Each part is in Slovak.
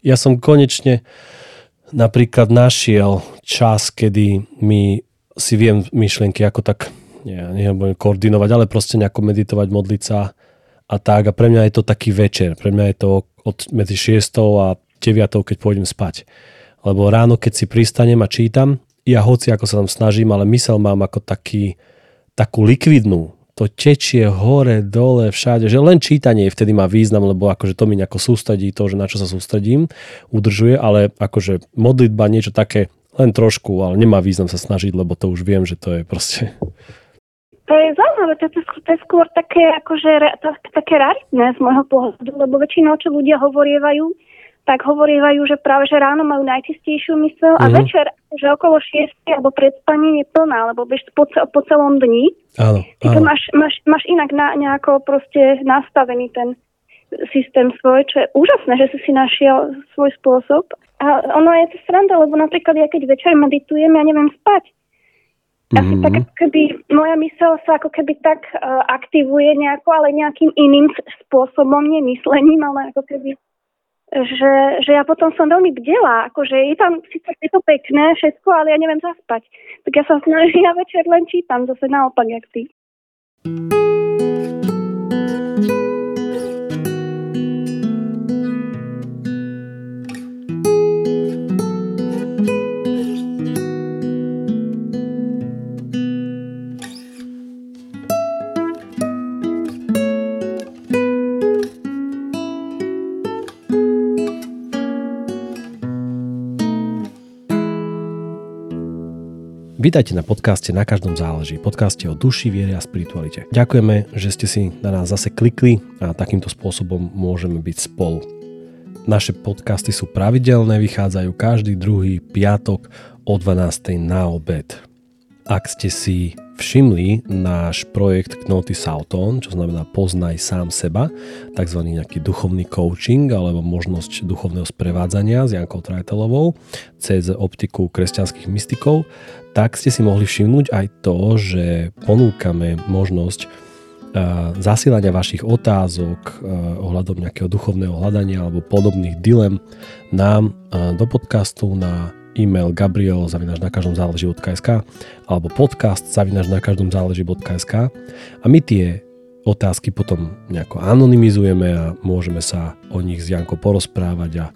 Ja som konečne napríklad našiel čas, kedy mi si viem myšlienky ako tak, ja neviem, koordinovať, ale proste nejako meditovať, modliť sa a tak. A pre mňa je to taký večer. Pre mňa je to od medzi 6 a 9, keď pôjdem spať. Lebo ráno, keď si pristanem a čítam, ja hoci ako sa tam snažím, ale mysel mám ako taký, takú likvidnú. To tečie hore, dole, všade. Že len čítanie vtedy má význam, lebo akože to mi nejako sústredí, to, že na čo sa sústredím, udržuje, ale akože modlitba, niečo také, len trošku, ale nemá význam sa snažiť, lebo to už viem, že to je proste to je zaujímavé, to, je, to je skôr také, akože, to, také raritné z môjho pohľadu, lebo väčšinou, čo ľudia hovorievajú, tak hovorievajú, že práve že ráno majú najčistejšiu mysel mm-hmm. a mhm. večer, že okolo 6 alebo pred spaním je plná, lebo vieš po, po celom dni. Áno, Ty to máš, máš, máš inak na, nejako proste nastavený ten systém svoj, čo je úžasné, že si si našiel svoj spôsob. A ono je to sranda, lebo napríklad ja keď večer meditujem, ja neviem spať. Ja mm-hmm. tak ako keby, moja mysel sa ako keby tak uh, aktivuje nejako, ale nejakým iným spôsobom, nemyslením, ale ako keby že, že ja potom som veľmi bdelá, akože je tam, síce je to pekné všetko, ale ja neviem zaspať. Tak ja sa snažím, ja večer len čítam, zase naopak, jak ty. Vítajte na podcaste Na každom záleží, podcaste o duši, viere a spiritualite. Ďakujeme, že ste si na nás zase klikli a takýmto spôsobom môžeme byť spolu. Naše podcasty sú pravidelné, vychádzajú každý druhý piatok o 12. na obed. Ak ste si všimli náš projekt Knoty Sauton, čo znamená poznaj sám seba, tzv. nejaký duchovný coaching alebo možnosť duchovného sprevádzania s Jankou Trajtelovou cez optiku kresťanských mystikov, tak ste si mohli všimnúť aj to, že ponúkame možnosť zasielania vašich otázok ohľadom nejakého duchovného hľadania alebo podobných dilem nám do podcastu na e-mail gabriel zavinaš na každom záleží.sk alebo podcast zavinaš na každom záleží.sk a my tie otázky potom nejako anonymizujeme a môžeme sa o nich s Jankou porozprávať a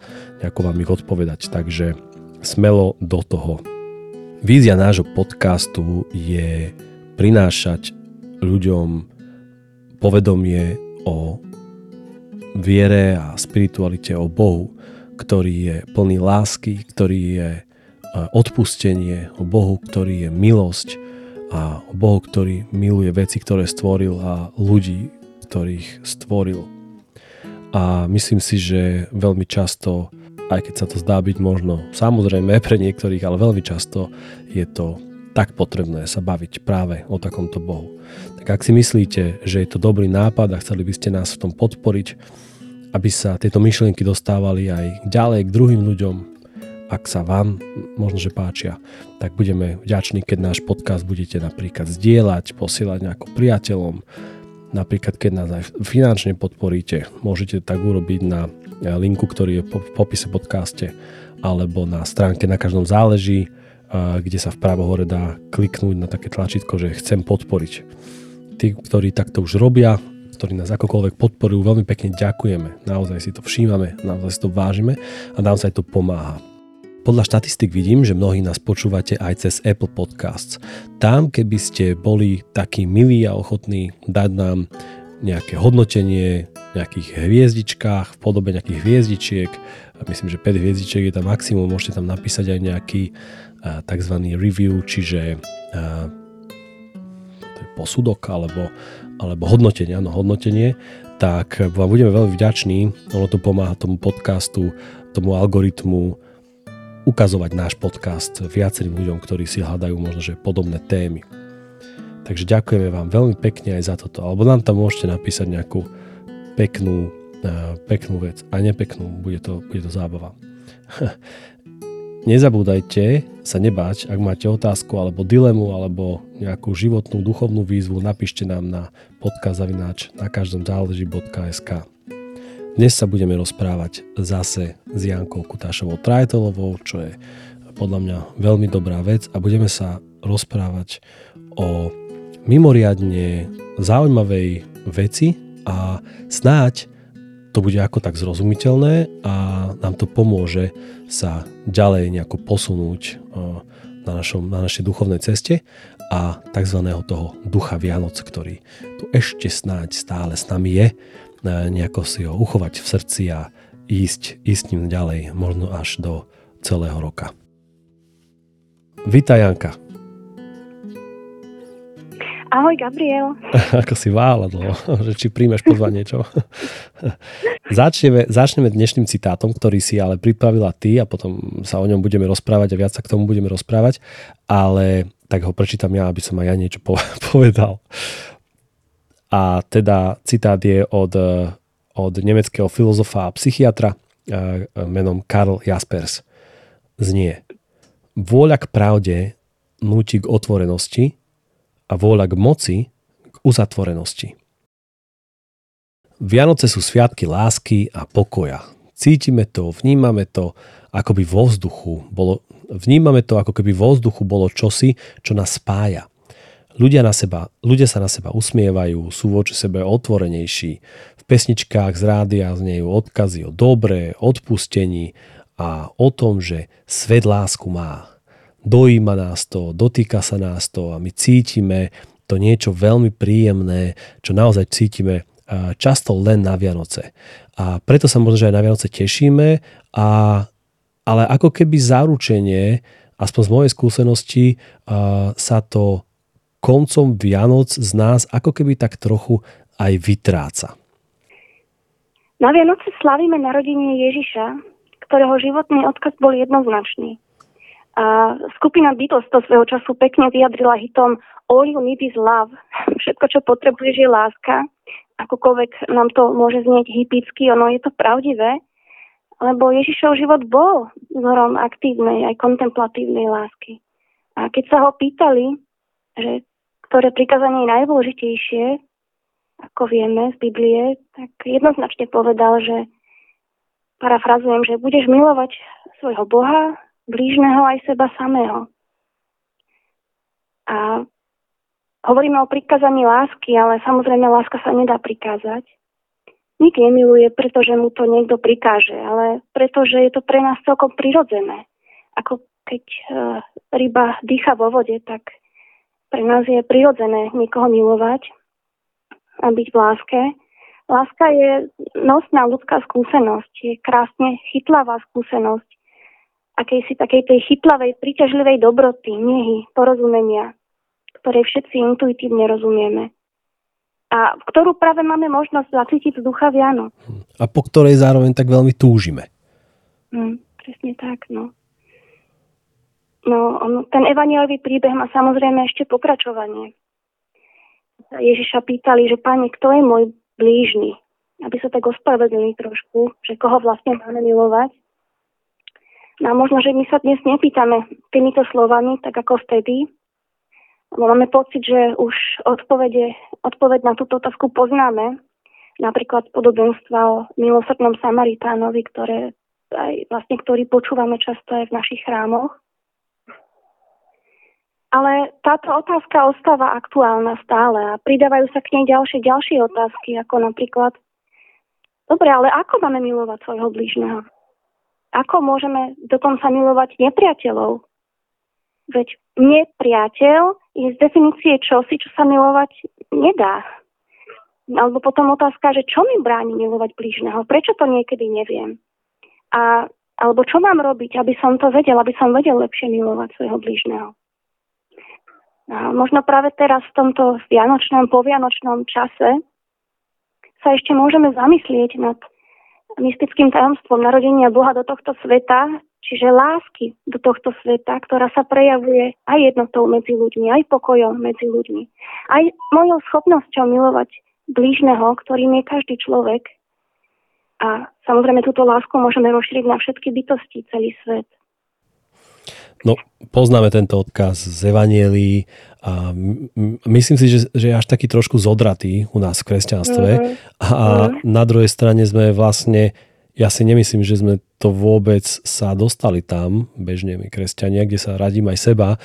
nejako vám ich odpovedať. Takže smelo do toho. Vízia nášho podcastu je prinášať ľuďom povedomie o viere a spiritualite, o Bohu, ktorý je plný lásky, ktorý je e, odpustenie, o Bohu, ktorý je milosť a o Bohu, ktorý miluje veci, ktoré stvoril a ľudí, ktorých stvoril. A myslím si, že veľmi často, aj keď sa to zdá byť možno samozrejme pre niektorých, ale veľmi často je to tak potrebné sa baviť práve o takomto Bohu. Tak ak si myslíte, že je to dobrý nápad a chceli by ste nás v tom podporiť, aby sa tieto myšlienky dostávali aj ďalej k druhým ľuďom. Ak sa vám možno, že páčia, tak budeme vďační, keď náš podcast budete napríklad zdieľať, posielať nejakým priateľom, napríklad keď nás aj finančne podporíte, môžete tak urobiť na linku, ktorý je v popise podcaste alebo na stránke na každom záleží, kde sa v pravo hore dá kliknúť na také tlačítko, že chcem podporiť. Tí, ktorí takto už robia, ktorí nás akokoľvek podporujú, veľmi pekne ďakujeme. Naozaj si to všímame, naozaj si to vážime a naozaj to pomáha. Podľa štatistik vidím, že mnohí nás počúvate aj cez Apple Podcasts. Tam, keby ste boli takí milí a ochotní dať nám nejaké hodnotenie nejakých hviezdičkách, v podobe nejakých hviezdičiek, myslím, že 5 hviezdičiek je tam maximum, môžete tam napísať aj nejaký tzv. review, čiže posudok alebo alebo hodnotenie, áno, hodnotenie, tak vám budeme veľmi vďační. Ono to pomáha tomu podcastu, tomu algoritmu ukazovať náš podcast viacerým ľuďom, ktorí si hľadajú možno, že podobné témy. Takže ďakujeme vám veľmi pekne aj za toto. Alebo nám tam môžete napísať nejakú peknú, peknú vec. A nepeknú, bude to, bude to zábava. Nezabúdajte sa nebáť, ak máte otázku alebo dilemu alebo nejakú životnú duchovnú výzvu, napíšte nám na podcast na každom záleží.sk. Dnes sa budeme rozprávať zase s Jankou Kutášovou Trajtolovou, čo je podľa mňa veľmi dobrá vec a budeme sa rozprávať o mimoriadne zaujímavej veci a snáď to bude ako tak zrozumiteľné a nám to pomôže sa ďalej nejako posunúť na, našom, na našej duchovnej ceste a tzv. toho ducha Vianoc, ktorý tu ešte snáď stále s nami je nejako si ho uchovať v srdci a ísť, ísť ním ďalej, možno až do celého roka. Vítaj Janka. Ahoj Gabriel. Ako si váľadlo, že či príjmeš pozvanie, čo? začneme, začneme dnešným citátom, ktorý si ale pripravila ty a potom sa o ňom budeme rozprávať a viac sa k tomu budeme rozprávať, ale tak ho prečítam ja, aby som aj ja niečo povedal. A teda citát je od, od nemeckého filozofa a psychiatra e, menom Karl Jaspers. Znie Vôľa k pravde núti k otvorenosti a vôľa k moci k uzatvorenosti. Vianoce sú sviatky lásky a pokoja. Cítime to, vnímame to, ako by vo vzduchu bolo, vnímame to, ako keby vo vzduchu bolo čosi, čo nás spája. Ľudia, na seba, ľudia sa na seba usmievajú, sú voči sebe otvorenejší. V pesničkách z rádia znejú odkazy o dobre, odpustení a o tom, že svet lásku má. Dojíma nás to, dotýka sa nás to a my cítime to niečo veľmi príjemné, čo naozaj cítime často len na Vianoce. A preto sa možno, že aj na Vianoce tešíme, a, ale ako keby zaručenie, aspoň z mojej skúsenosti, sa to koncom Vianoc z nás ako keby tak trochu aj vytráca. Na Vianoce slavíme narodenie Ježiša, ktorého životný odkaz bol jednoznačný. A skupina Beatles to svojho času pekne vyjadrila hitom All you need is love. Všetko, čo potrebuješ, je láska. Akokoľvek nám to môže znieť hypicky, ono je to pravdivé, lebo Ježišov život bol vzorom aktívnej aj kontemplatívnej lásky. A keď sa ho pýtali, že ktoré prikázanie je najdôležitejšie, ako vieme z Biblie, tak jednoznačne povedal, že parafrazujem, že budeš milovať svojho Boha, blížneho aj seba samého. A hovoríme o prikázaní lásky, ale samozrejme láska sa nedá prikázať. Nik nemiluje, pretože mu to niekto prikáže, ale pretože je to pre nás celkom prirodzené. Ako keď e, ryba dýcha vo vode, tak pre nás je prirodzené niekoho milovať a byť v láske. Láska je nosná ľudská skúsenosť, je krásne chytlavá skúsenosť akejsi takej tej chytlavej, príťažlivej dobroty, nehy, porozumenia, ktorej všetci intuitívne rozumieme. A ktorú práve máme možnosť zacítiť z ducha Vianoc. A po ktorej zároveň tak veľmi túžime. Hmm, presne tak, no. No, on, ten evanielový príbeh má samozrejme ešte pokračovanie. Ježiša pýtali, že páni, kto je môj blížny? Aby sa tak ospravedlili trošku, že koho vlastne máme milovať. No a možno, že my sa dnes nepýtame týmito slovami, tak ako vtedy, máme pocit, že už odpovede, odpoveď na túto otázku poznáme, napríklad podobenstva o milosrdnom Samaritánovi, ktoré aj vlastne, ktorý počúvame často aj v našich chrámoch. Ale táto otázka ostáva aktuálna stále a pridávajú sa k nej ďalšie, ďalšie otázky, ako napríklad, dobre, ale ako máme milovať svojho blížneho? Ako môžeme dokonca milovať nepriateľov? Veď nepriateľ je z definície čosi, čo sa milovať nedá. Alebo potom otázka, že čo mi bráni milovať blížneho? Prečo to niekedy neviem? A, alebo čo mám robiť, aby som to vedel, aby som vedel lepšie milovať svojho blížneho? A možno práve teraz v tomto vianočnom, povianočnom čase sa ešte môžeme zamyslieť nad mystickým tajomstvom narodenia Boha do tohto sveta, čiže lásky do tohto sveta, ktorá sa prejavuje aj jednotou medzi ľuďmi, aj pokojom medzi ľuďmi, aj mojou schopnosťou milovať blížneho, ktorým je každý človek. A samozrejme túto lásku môžeme rozšíriť na všetky bytosti, celý svet. No, poznáme tento odkaz z Evanielii a myslím si, že, že je až taký trošku zodratý u nás v kresťanstve mm-hmm. a mm-hmm. na druhej strane sme vlastne, ja si nemyslím, že sme to vôbec sa dostali tam, bežne my kresťania, kde sa radím aj seba,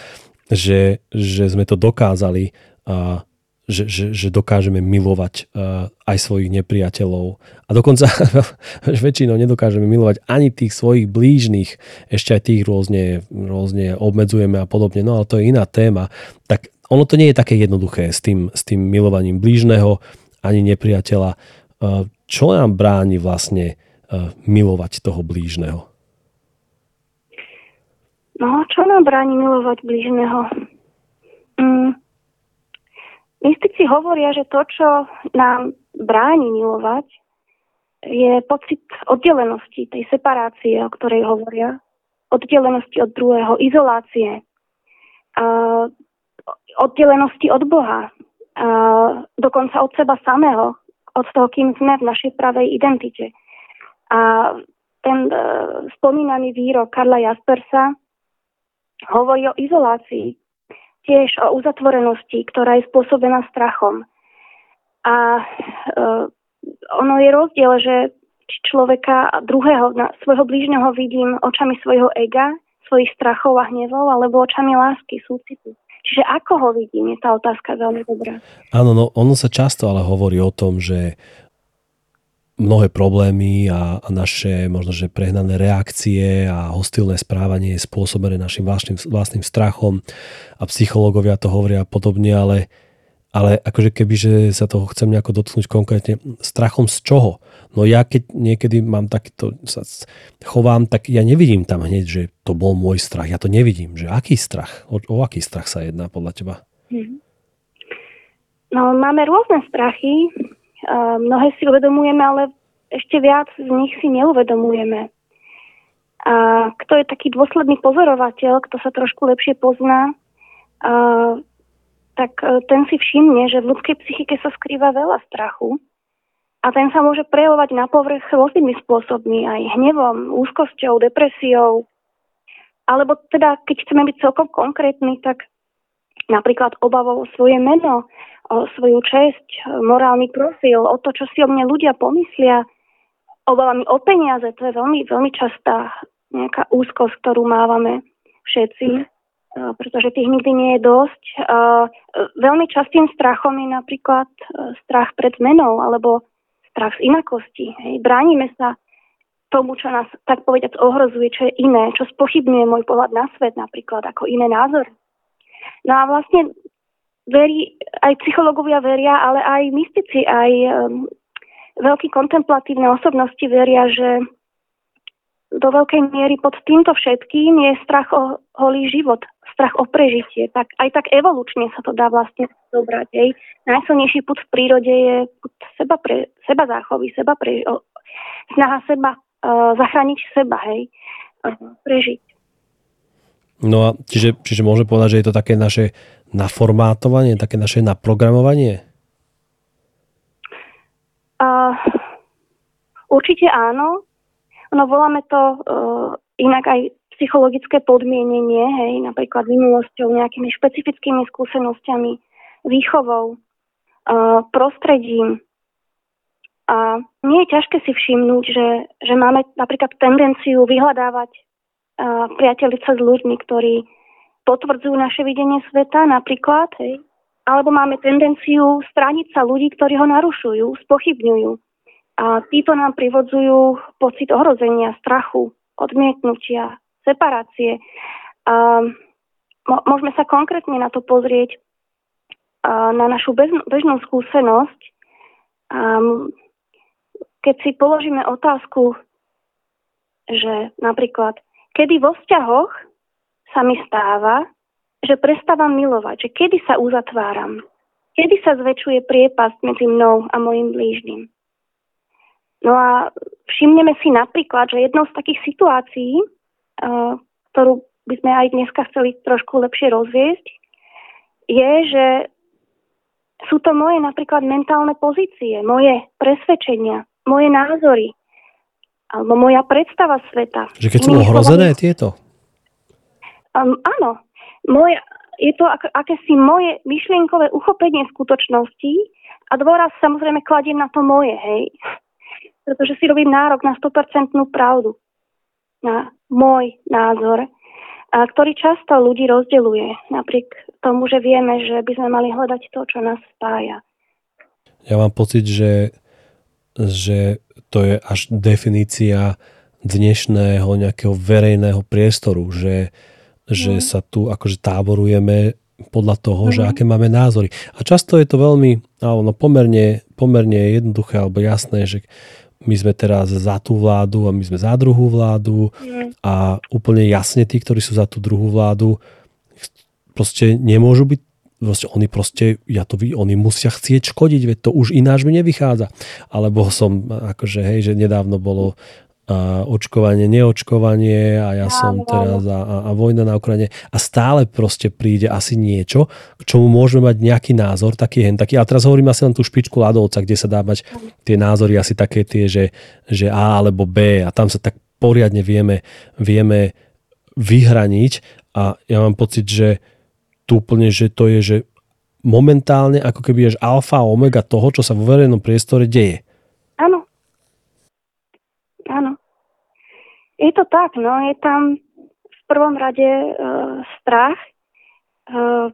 že, že sme to dokázali a že, že, že dokážeme milovať uh, aj svojich nepriateľov. A dokonca väčšinou nedokážeme milovať ani tých svojich blížnych, ešte aj tých rôzne, rôzne obmedzujeme a podobne, no ale to je iná téma. Tak ono to nie je také jednoduché s tým, s tým milovaním blížneho ani nepriateľa. Uh, čo nám bráni vlastne uh, milovať toho blížneho? No, čo nám bráni milovať blížneho? Mm, Mystici hovoria, že to, čo nám bráni milovať, je pocit oddelenosti, tej separácie, o ktorej hovoria. Oddelenosti od druhého, izolácie, oddelenosti od Boha, dokonca od seba samého, od toho, kým sme v našej pravej identite. A ten uh, spomínaný výrok Karla Jaspersa hovorí o izolácii, tiež o uzatvorenosti, ktorá je spôsobená strachom. A uh, ono je rozdiel, že človeka druhého, svojho blížneho vidím očami svojho ega, svojich strachov a hnevov, alebo očami lásky, súcitu. Čiže ako ho vidím, je tá otázka veľmi dobrá. Áno, no ono sa často ale hovorí o tom, že mnohé problémy a, a naše možno, prehnané reakcie a hostilné správanie je spôsobené našim vlastným, vlastným strachom a psychológovia to hovoria podobne, ale, ale akože keby, že sa toho chcem nejako dotknúť konkrétne, strachom z čoho? No ja keď niekedy mám takto, sa chovám, tak ja nevidím tam hneď, že to bol môj strach. Ja to nevidím, že aký strach, o, o aký strach sa jedná podľa teba? Mhm. No máme rôzne strachy, mnohé si uvedomujeme, ale ešte viac z nich si neuvedomujeme. A kto je taký dôsledný pozorovateľ, kto sa trošku lepšie pozná, a, tak e, ten si všimne, že v ľudskej psychike sa skrýva veľa strachu a ten sa môže prejavovať na povrch rôznymi spôsobmi, aj hnevom, úzkosťou, depresiou, alebo teda, keď chceme byť celkom konkrétni, tak napríklad obavou svoje meno, o svoju česť, morálny profil, o to, čo si o mne ľudia pomyslia, obavami o peniaze, to je veľmi, veľmi častá nejaká úzkosť, ktorú mávame všetci, pretože tých nikdy nie je dosť. Veľmi častým strachom je napríklad strach pred zmenou alebo strach z inakosti. Hej. Bránime sa tomu, čo nás tak povedať ohrozuje, čo je iné, čo spochybňuje môj pohľad na svet napríklad, ako iné názory. No a vlastne verí, aj psychológovia veria, ale aj mystici, aj um, veľkí kontemplatívne osobnosti veria, že do veľkej miery pod týmto všetkým je strach o holý život, strach o prežitie. Tak, aj tak evolučne sa to dá vlastne zobrať. Hej. Najsilnejší put v prírode je put seba, pre, seba záchovy, seba pre, o, snaha seba uh, zachrániť seba, hej, uh, prežiť. No a čiže, čiže môžeme povedať, že je to také naše naformátovanie, také naše naprogramovanie? Uh, určite áno. No voláme to uh, inak aj psychologické podmienenie, hej, napríklad minulosťou, nejakými špecifickými skúsenosťami, výchovou, uh, prostredím. A nie je ťažké si všimnúť, že, že máme napríklad tendenciu vyhľadávať uh, priateľice s ľuďmi, ktorí potvrdzujú naše videnie sveta, napríklad, hej, alebo máme tendenciu strániť sa ľudí, ktorí ho narušujú, spochybňujú. A títo nám privodzujú pocit ohrozenia, strachu, odmietnutia, separácie. A môžeme sa konkrétne na to pozrieť na našu bežnú skúsenosť. Keď si položíme otázku, že napríklad, kedy vo vzťahoch sa mi stáva, že prestávam milovať, že kedy sa uzatváram, kedy sa zväčšuje priepasť medzi mnou a mojim blížnym. No a všimneme si napríklad, že jednou z takých situácií, uh, ktorú by sme aj dneska chceli trošku lepšie rozviesť, je, že sú to moje napríklad mentálne pozície, moje presvedčenia, moje názory, alebo moja predstava sveta. Že keď sú ohrozené tieto? Um, áno, moje, je to ak, akési moje myšlienkové uchopenie skutočnosti a dôraz samozrejme kladiem na to moje, hej. Pretože si robím nárok na 100% pravdu, na môj názor, a ktorý často ľudí rozdeluje, napriek tomu, že vieme, že by sme mali hľadať to, čo nás spája. Ja mám pocit, že, že to je až definícia dnešného nejakého verejného priestoru, že, že mm. sa tu akože táborujeme podľa toho, mm. že mhm. aké máme názory. A často je to veľmi, no, pomerne, pomerne jednoduché alebo jasné, že my sme teraz za tú vládu a my sme za druhú vládu mm. a úplne jasne tí, ktorí sú za tú druhú vládu, proste nemôžu byť proste oni proste, ja to ví, oni musia chcieť škodiť, veď to už ináč mi nevychádza. Alebo som, akože hej, že nedávno bolo a očkovanie, neočkovanie a ja som teraz a, a, a vojna na Ukrajine a stále proste príde asi niečo, k čomu môžeme mať nejaký názor, taký hen taký. A teraz hovorím asi len tú špičku ľadovca, kde sa dá mať tie názory asi také tie, že, že A alebo B a tam sa tak poriadne vieme, vieme vyhraniť a ja mám pocit, že tu úplne, že to je, že momentálne ako keby je alfa a omega toho, čo sa vo verejnom priestore deje. Áno, Áno. Je to tak, no, je tam v prvom rade e, strach, e,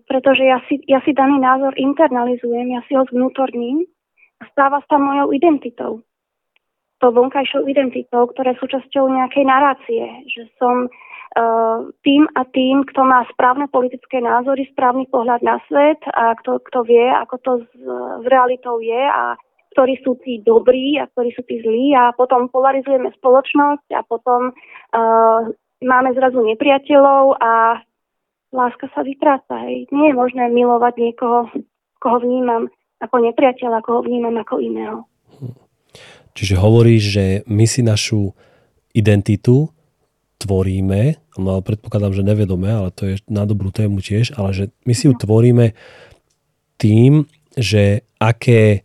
pretože ja si, ja si daný názor internalizujem, ja si ho zvnútorním a stáva sa mojou identitou. To vonkajšou identitou, ktoré sú súčasťou nejakej narácie, že som e, tým a tým, kto má správne politické názory, správny pohľad na svet a kto, kto vie, ako to s, s realitou je a ktorí sú tí dobrí a ktorí sú tí zlí a potom polarizujeme spoločnosť a potom uh, máme zrazu nepriateľov a láska sa vytráca. Nie je možné milovať niekoho, koho vnímam ako nepriateľa, koho vnímam ako iného. Čiže hovoríš, že my si našu identitu tvoríme, no predpokladám, že nevedome, ale to je na dobrú tému tiež, ale že my si ju tvoríme tým, že aké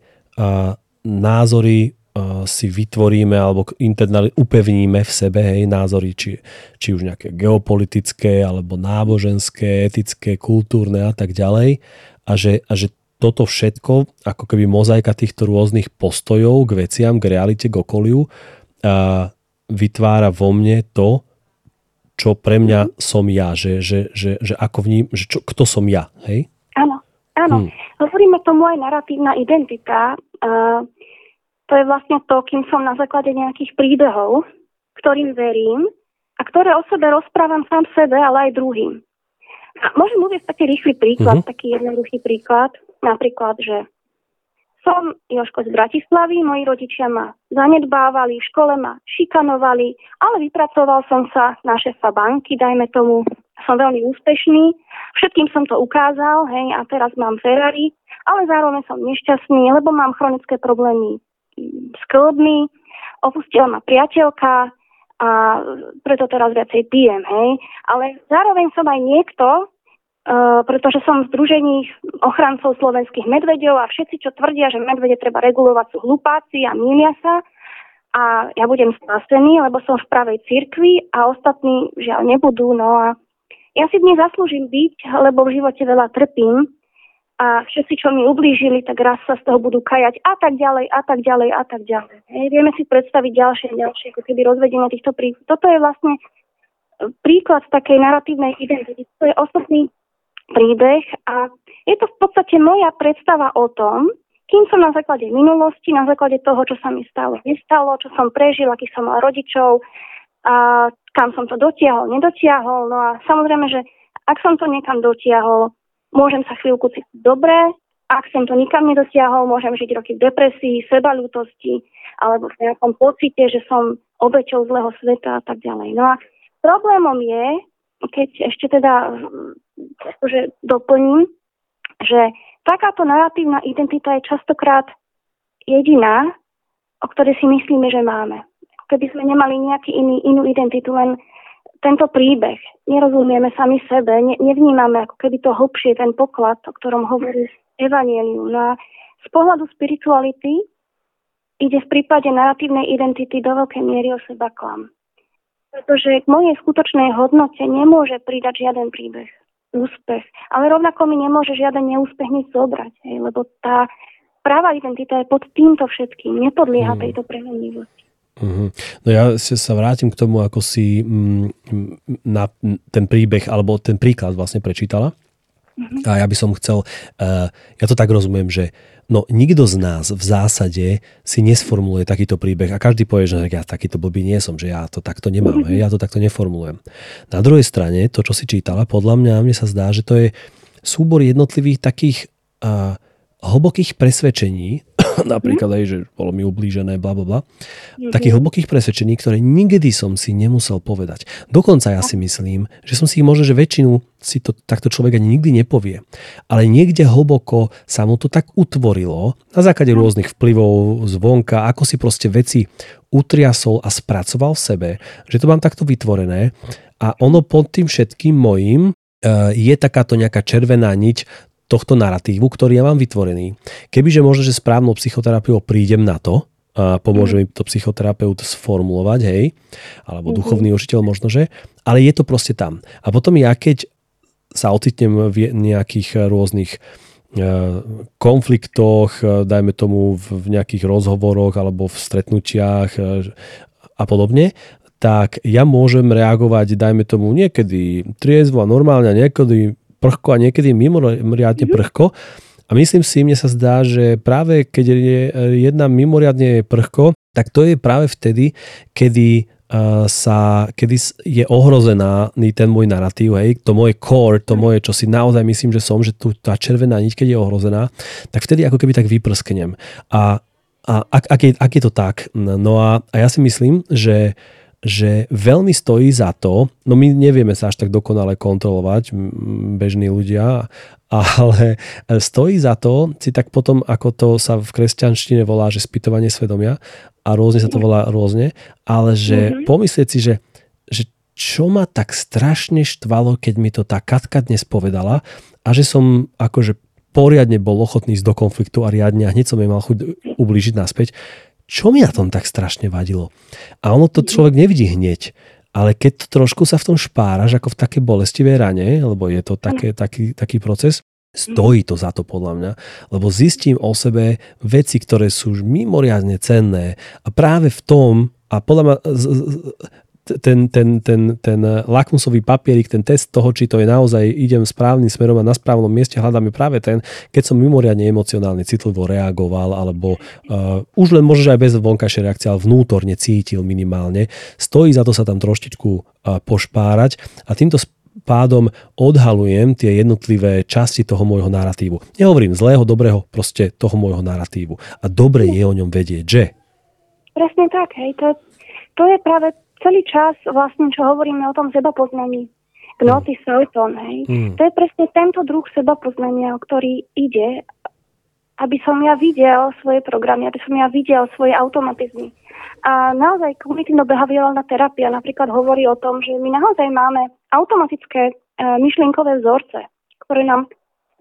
názory si vytvoríme alebo internali, upevníme v sebe hej, názory, či, či už nejaké geopolitické, alebo náboženské, etické, kultúrne a tak ďalej. A že, a že toto všetko, ako keby mozaika týchto rôznych postojov k veciam, k realite, k okoliu, a vytvára vo mne to, čo pre mňa som ja, že, že, že, že ako vním, že čo, kto som ja, hej? Áno. Hmm. Hovoríme tomu aj narratívna identita. Uh, to je vlastne to, kým som na základe nejakých príbehov, ktorým verím a ktoré o sebe rozprávam sám sebe, ale aj druhým. A môžem uvieť taký rýchly príklad, uh-huh. taký jednoduchý príklad. Napríklad, že som Joško z Bratislavy, moji rodičia ma zanedbávali, v škole ma šikanovali, ale vypracoval som sa na šefa banky, dajme tomu, som veľmi úspešný, všetkým som to ukázal, hej, a teraz mám Ferrari, ale zároveň som nešťastný, lebo mám chronické problémy s klubmi, opustila ma priateľka a preto teraz viacej pijem, hej. Ale zároveň som aj niekto, uh, pretože som v združení ochrancov slovenských medvedov a všetci, čo tvrdia, že medvede treba regulovať, sú hlupáci a mília sa. A ja budem spasený, lebo som v pravej cirkvi a ostatní žiaľ nebudú. No a ja si dnes zaslúžim byť, lebo v živote veľa trpím a všetci, čo mi ublížili, tak raz sa z toho budú kajať a tak ďalej, a tak ďalej, a tak ďalej. Hej, vieme si predstaviť ďalšie, ďalšie, ako keby rozvedenie týchto príkladov. Toto je vlastne e, príklad takej narratívnej identity. To je osobný príbeh a je to v podstate moja predstava o tom, kým som na základe minulosti, na základe toho, čo sa mi stalo, nestalo, čo som prežil, akých som mal rodičov, a kam som to dotiahol, nedotiahol. No a samozrejme, že ak som to niekam dotiahol, Môžem sa chvíľku cítiť dobre, ak som to nikam nedotiahol, môžem žiť roky v depresii, sebalútosti alebo v nejakom pocite, že som obeťou zlého sveta a tak ďalej. No a problémom je, keď ešte teda akože doplním, že takáto narratívna identita je častokrát jediná, o ktorej si myslíme, že máme. Keby sme nemali nejaký iný, inú identitu, len tento príbeh, nerozumieme sami sebe, ne, nevnímame ako keby to hlbšie, ten poklad, o ktorom hovorí Evangelium. No a z pohľadu spirituality ide v prípade narratívnej identity do veľkej miery o seba klam. Pretože k mojej skutočnej hodnote nemôže pridať žiaden príbeh, úspech. Ale rovnako mi nemôže žiaden neúspech nič zobrať, hej, lebo tá práva identita je pod týmto všetkým, nepodlieha mm. tejto premenivosti. Mm-hmm. No ja sa vrátim k tomu, ako si mm, na ten príbeh, alebo ten príklad vlastne prečítala. Mm-hmm. A ja by som chcel, uh, ja to tak rozumiem, že no nikto z nás v zásade si nesformuluje takýto príbeh a každý povie, že ja takýto blbý nie som, že ja to takto nemám, mm-hmm. ja to takto neformulujem. Na druhej strane, to, čo si čítala, podľa mňa, mne sa zdá, že to je súbor jednotlivých takých uh, hlbokých presvedčení, napríklad aj, že bolo mi ublížené, bla, bla, bla. Mm-hmm. Takých hlbokých presvedčení, ktoré nikdy som si nemusel povedať. Dokonca ja si myslím, že som si ich možno, že väčšinu si to takto človek ani nikdy nepovie. Ale niekde hlboko sa mu to tak utvorilo na základe rôznych vplyvov zvonka, ako si proste veci utriasol a spracoval v sebe, že to mám takto vytvorené a ono pod tým všetkým mojim eh, je takáto nejaká červená niť tohto narratívu, ktorý ja mám vytvorený. Kebyže možno, že správnou psychoterapiou prídem na to, a pomôže mi to psychoterapeut sformulovať, hej, alebo mhm. duchovný učiteľ možno, že, ale je to proste tam. A potom ja, keď sa ocitnem v nejakých rôznych e, konfliktoch, e, dajme tomu v nejakých rozhovoroch alebo v stretnutiach e, a podobne, tak ja môžem reagovať, dajme tomu niekedy triezvo a normálne, niekedy prchko a niekedy mimoriadne mhm. prchko. A myslím si, mne sa zdá, že práve keď je jedna mimoriadne prchko, tak to je práve vtedy, kedy sa, kedy je ohrozená ten môj narratív, hej, to moje core, to moje, čo si naozaj myslím, že som, že tu, tá červená niť, keď je ohrozená, tak vtedy ako keby tak vyprsknem. A, a ak, ak, je, ak je to tak, no a, a ja si myslím, že že veľmi stojí za to, no my nevieme sa až tak dokonale kontrolovať, bežní ľudia, ale stojí za to si tak potom, ako to sa v kresťanštine volá, že spytovanie svedomia a rôzne sa to volá rôzne, ale že mm-hmm. pomyslieť si, že, že čo ma tak strašne štvalo, keď mi to tá Katka dnes povedala a že som akože poriadne bol ochotný ísť do konfliktu a riadne a hneď som jej mal chuť ublížiť naspäť, čo mi na tom tak strašne vadilo. A ono to človek nevidí hneď, ale keď to trošku sa v tom špáraš, ako v také bolestivej rane, lebo je to také, taký, taký proces, stojí to za to podľa mňa, lebo zistím o sebe veci, ktoré sú už mimoriadne cenné. A práve v tom, a podľa mňa ten, ten, ten, ten lakmusový papierik, ten test toho, či to je naozaj idem správnym smerom a na správnom mieste hľadáme práve ten, keď som mimoriadne emocionálne citlivo reagoval, alebo uh, už len možno aj bez vonkajšej reakcie, ale vnútorne cítil minimálne. Stojí za to sa tam troštičku uh, pošpárať a týmto pádom odhalujem tie jednotlivé časti toho môjho narratívu. Nehovorím zlého, dobrého, proste toho môjho narratívu. A dobre je o ňom vedieť, že? Presne tak, hej. To, to je práve celý čas vlastne, čo hovoríme o tom seba poznaní, gnoty mm. Sauton, hej, mm. to je presne tento druh seba poznania, o ktorý ide, aby som ja videl svoje programy, aby som ja videl svoje automatizmy. A naozaj kognitívno-behaviorálna terapia napríklad hovorí o tom, že my naozaj máme automatické e, myšlienkové vzorce, ktoré nám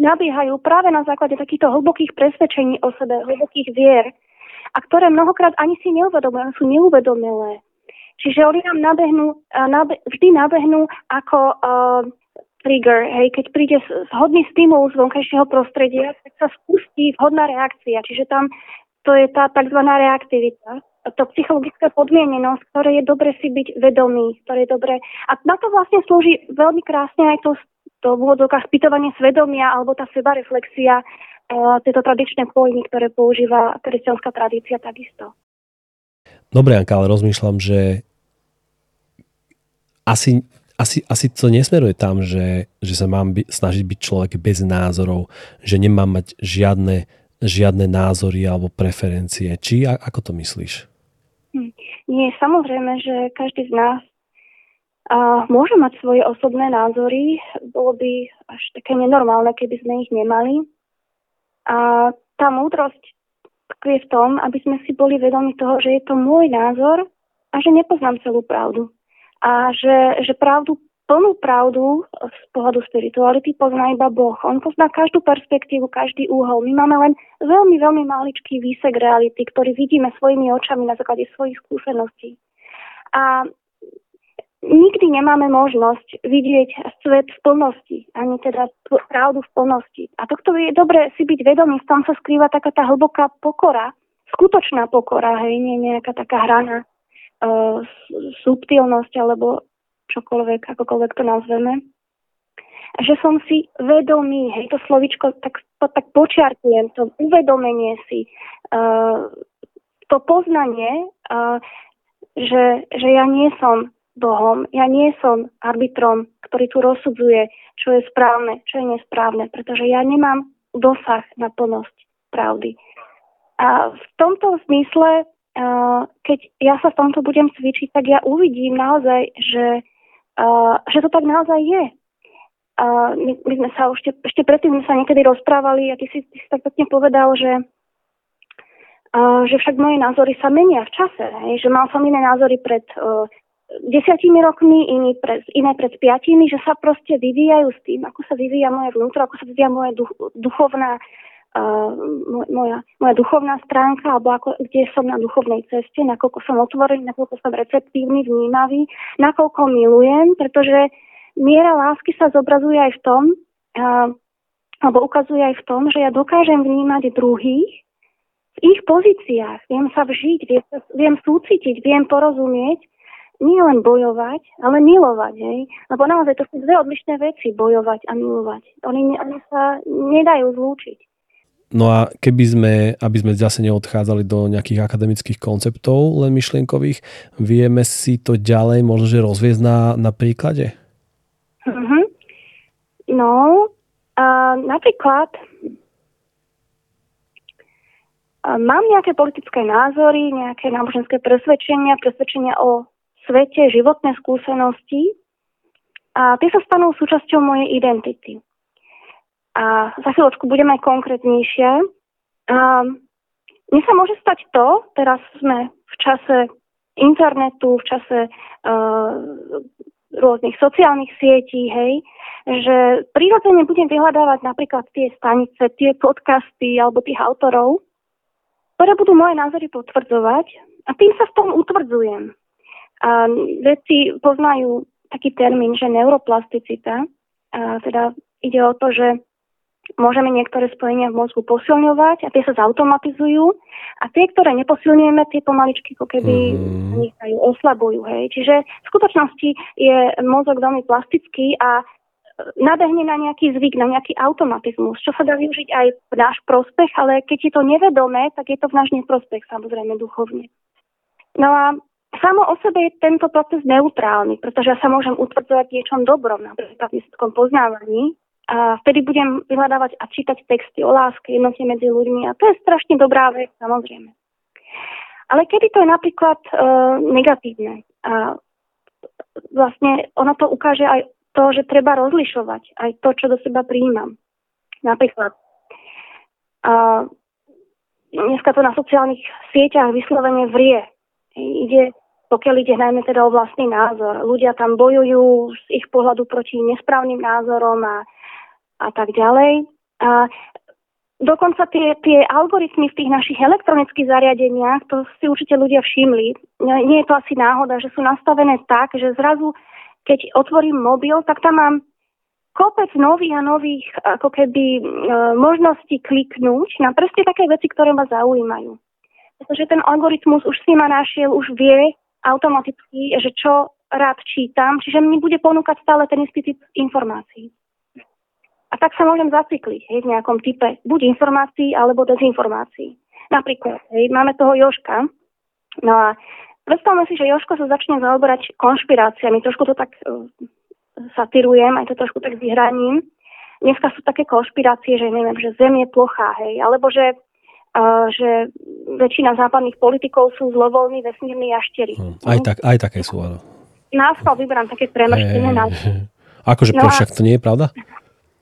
nabiehajú práve na základe takýchto hlbokých presvedčení o sebe, hlbokých vier, a ktoré mnohokrát ani si neuvedomujú, sú neuvedomilé. Čiže oni nám nabehnú, nabe, vždy nabehnú ako uh, trigger. Hej, keď príde vhodný stimul z vonkajšieho prostredia, tak sa spustí vhodná reakcia. Čiže tam to je tá tzv. reaktivita, to psychologická podmienenosť, ktoré je dobre si byť vedomý, ktoré je dobre. A na to vlastne slúži veľmi krásne aj to, to v úvodzovkách spýtovanie svedomia alebo tá sebareflexia, uh, tieto tradičné pojmy, ktoré používa kresťanská tradícia takisto. Dobre, Anka, ale rozmýšľam, že asi, asi, asi to nesmeruje tam, že, že sa mám by, snažiť byť človek bez názorov, že nemám mať žiadne, žiadne názory alebo preferencie. Či a, ako to myslíš? Hm. Nie, samozrejme, že každý z nás a môže mať svoje osobné názory. Bolo by až také nenormálne, keby sme ich nemali. A tá múdrosť je v tom, aby sme si boli vedomi toho, že je to môj názor a že nepoznám celú pravdu a že, že pravdu, plnú pravdu z pohľadu spirituality pozná iba Boh. On pozná každú perspektívu, každý úhol. My máme len veľmi, veľmi maličký výsek reality, ktorý vidíme svojimi očami na základe svojich skúseností. A nikdy nemáme možnosť vidieť svet v plnosti, ani teda pravdu v plnosti. A tohto je dobre si byť vedomý, v tom sa skrýva taká tá hlboká pokora, skutočná pokora, hej, nie nejaká taká hraná uh, subtilnosť alebo čokoľvek, akokoľvek to nazveme. Že som si vedomý, hej, to slovičko tak, to, tak počiarkujem, to uvedomenie si, uh, to poznanie, uh, že, že ja nie som Bohom. Ja nie som arbitrom, ktorý tu rozsudzuje, čo je správne, čo je nesprávne, pretože ja nemám dosah na plnosť pravdy. A v tomto zmysle, keď ja sa v tomto budem cvičiť, tak ja uvidím naozaj, že, že to tak naozaj je. My, my sme sa ešte, ešte predtým sme sa niekedy rozprávali a ty si, ty si tak pekne povedal, že že však moje názory sa menia v čase, hej, že mal som iné názory pred desiatimi rokmi, iní pred, iné pred piatimi, že sa proste vyvíjajú s tým, ako sa vyvíja moje vnútro, ako sa vyvíja moje duch, duchovná moja, moja duchovná stránka, alebo ako, kde som na duchovnej ceste, nakoľko som otvorený, nakoľko som receptívny, vnímavý, nakoľko milujem, pretože miera lásky sa zobrazuje aj v tom, uh, alebo ukazuje aj v tom, že ja dokážem vnímať druhých v ich pozíciách, viem sa vžiť, viem, viem súcitiť, viem porozumieť nie len bojovať, ale milovať. Hej? Lebo naozaj to sú dve odlišné veci, bojovať a milovať. Oni, oni sa nedajú zlúčiť. No a keby sme, aby sme zase neodchádzali do nejakých akademických konceptov, len myšlienkových, vieme si to ďalej možno, že rozviesť na, na príklade? Uh-huh. No, uh, napríklad uh, mám nejaké politické názory, nejaké náboženské presvedčenia, presvedčenia o svete životné skúsenosti a tie sa stanú súčasťou mojej identity. A za chvíľočku budeme aj konkrétnejšie. A mne sa môže stať to, teraz sme v čase internetu, v čase uh, rôznych sociálnych sietí, hej, že prírodzene budem vyhľadávať napríklad tie stanice, tie podcasty alebo tých autorov, ktoré budú moje názory potvrdzovať a tým sa v tom utvrdzujem. A vedci poznajú taký termín, že neuroplasticita. A teda ide o to, že môžeme niektoré spojenia v mozgu posilňovať a tie sa zautomatizujú a tie, ktoré neposilňujeme, tie pomaličky ako keby vznikajú, mm. oslabujú. Hej. Čiže v skutočnosti je mozog veľmi plastický a nabehne na nejaký zvyk, na nejaký automatizmus, čo sa dá využiť aj v náš prospech, ale keď je to nevedomé, tak je to v náš neprospech, samozrejme duchovne. No a Samo o sebe je tento proces neutrálny, pretože ja sa môžem utvrdzovať niečom dobrom, napríklad v výsledkom poznávaní. A vtedy budem vyhľadávať a čítať texty o láske, jednote medzi ľuďmi a to je strašne dobrá vec, samozrejme. Ale kedy to je napríklad e, negatívne a vlastne ono to ukáže aj to, že treba rozlišovať aj to, čo do seba prijímam. Napríklad a, dneska to na sociálnych sieťach vyslovene vrie. Ide pokiaľ ide najmä teda o vlastný názor. Ľudia tam bojujú z ich pohľadu proti nesprávnym názorom a, a tak ďalej. A dokonca tie, tie algoritmy v tých našich elektronických zariadeniach, to si určite ľudia všimli. Nie je to asi náhoda, že sú nastavené tak, že zrazu, keď otvorím mobil, tak tam mám kopec nových a nových ako keby e, možností kliknúť na presne také veci, ktoré ma zaujímajú. Pretože ten algoritmus už si ma našiel, už vie, automaticky, že čo rád čítam, čiže mi bude ponúkať stále ten istý typ informácií. A tak sa môžem zacykliť hej, v nejakom type buď informácií alebo dezinformácií. Napríklad, hej, máme toho Joška, no a predstavme si, že Joško sa začne zaoberať konšpiráciami, trošku to tak uh, satirujem, aj to trošku tak vyhraním. Dneska sú také konšpirácie, že neviem, že Zem je plochá, hej, alebo že že väčšina západných politikov sú zlovoľní vesmírni jašteri. Hm, aj, tak, aj také sú, áno. Na schvál vyberám také premrštené názvy. Akože no však to nie je pravda?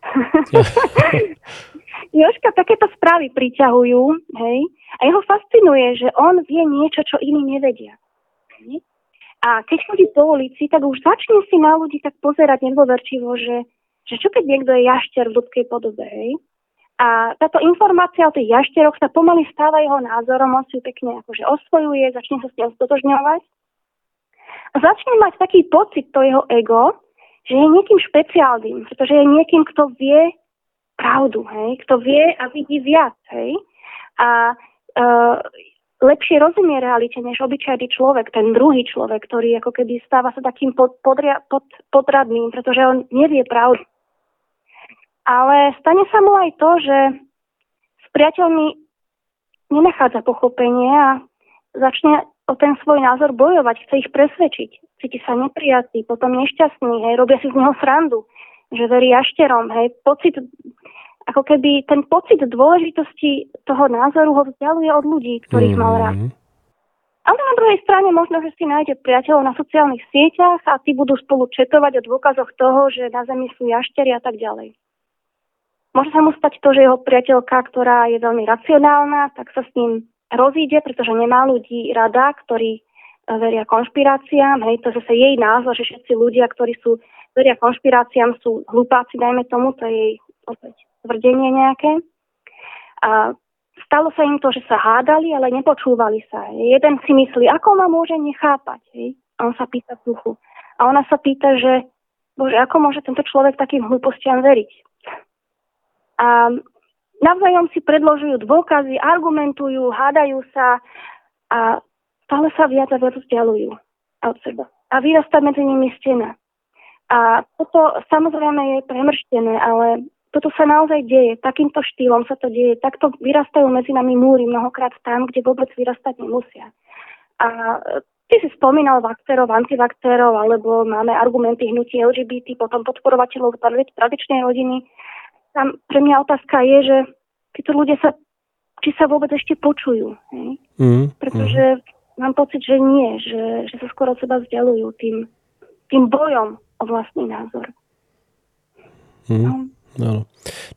Jožka takéto správy priťahujú, hej, a jeho fascinuje, že on vie niečo, čo iní nevedia. A keď chodí po ulici, tak už začne si na ľudí tak pozerať nedôverčivo, že, že čo keď niekto je jašter v ľudskej podobe, hej? A táto informácia o tých jašteroch sa pomaly stáva jeho názorom, on si ju pekne akože osvojuje, začne sa s ním stotožňovať. A začne mať taký pocit, to jeho ego, že je niekým špeciálnym, pretože je niekým, kto vie pravdu, hej, kto vie a vidí viac, hej. A uh, lepšie rozumie realite než obyčajný človek, ten druhý človek, ktorý ako keby stáva sa takým pod, podria, pod, podradným, pretože on nevie pravdu. Ale stane sa mu aj to, že s priateľmi nenachádza pochopenie a začne o ten svoj názor bojovať, chce ich presvedčiť. Cíti sa neprijatý, potom nešťastný, hej, robia si z neho srandu, že verí jašterom, hej, pocit, ako keby ten pocit dôležitosti toho názoru ho vzdialuje od ľudí, ktorých mm-hmm. mal rád. Mhm. Ale na druhej strane možno, že si nájde priateľov na sociálnych sieťach a tí budú spolu četovať o dôkazoch toho, že na Zemi sú jaštery a tak ďalej. Môže sa mu stať to, že jeho priateľka, ktorá je veľmi racionálna, tak sa s ním rozíde, pretože nemá ľudí rada, ktorí veria konšpiráciám. Hej, to zase jej názor, že všetci ľudia, ktorí sú veria konšpiráciám, sú hlupáci, dajme tomu, to je jej opäť tvrdenie nejaké. A stalo sa im to, že sa hádali, ale nepočúvali sa. Jeden si myslí, ako ma môže nechápať. Hej? A on sa pýta duchu. A ona sa pýta, že bože, ako môže tento človek takým hlúpostiam veriť. A navzájom si predložujú dôkazy, argumentujú, hádajú sa a stále sa viac a viac vzdialujú od seba. A vyrastá medzi nimi stena. A toto samozrejme je premrštené, ale toto sa naozaj deje. Takýmto štýlom sa to deje. Takto vyrastajú medzi nami múry mnohokrát tam, kde vôbec vyrastať nemusia. A ty si spomínal vakcerov, antivakcerov, alebo máme argumenty hnutí LGBT, potom podporovateľov tradičnej rodiny tam pre mňa otázka je, že títo ľudia sa, či sa vôbec ešte počujú. Hej? Mm, Pretože mm. Mám pocit, že nie, že, že sa skoro od seba vzdialujú tým, tým bojom o vlastný názor. Mm, no. Áno.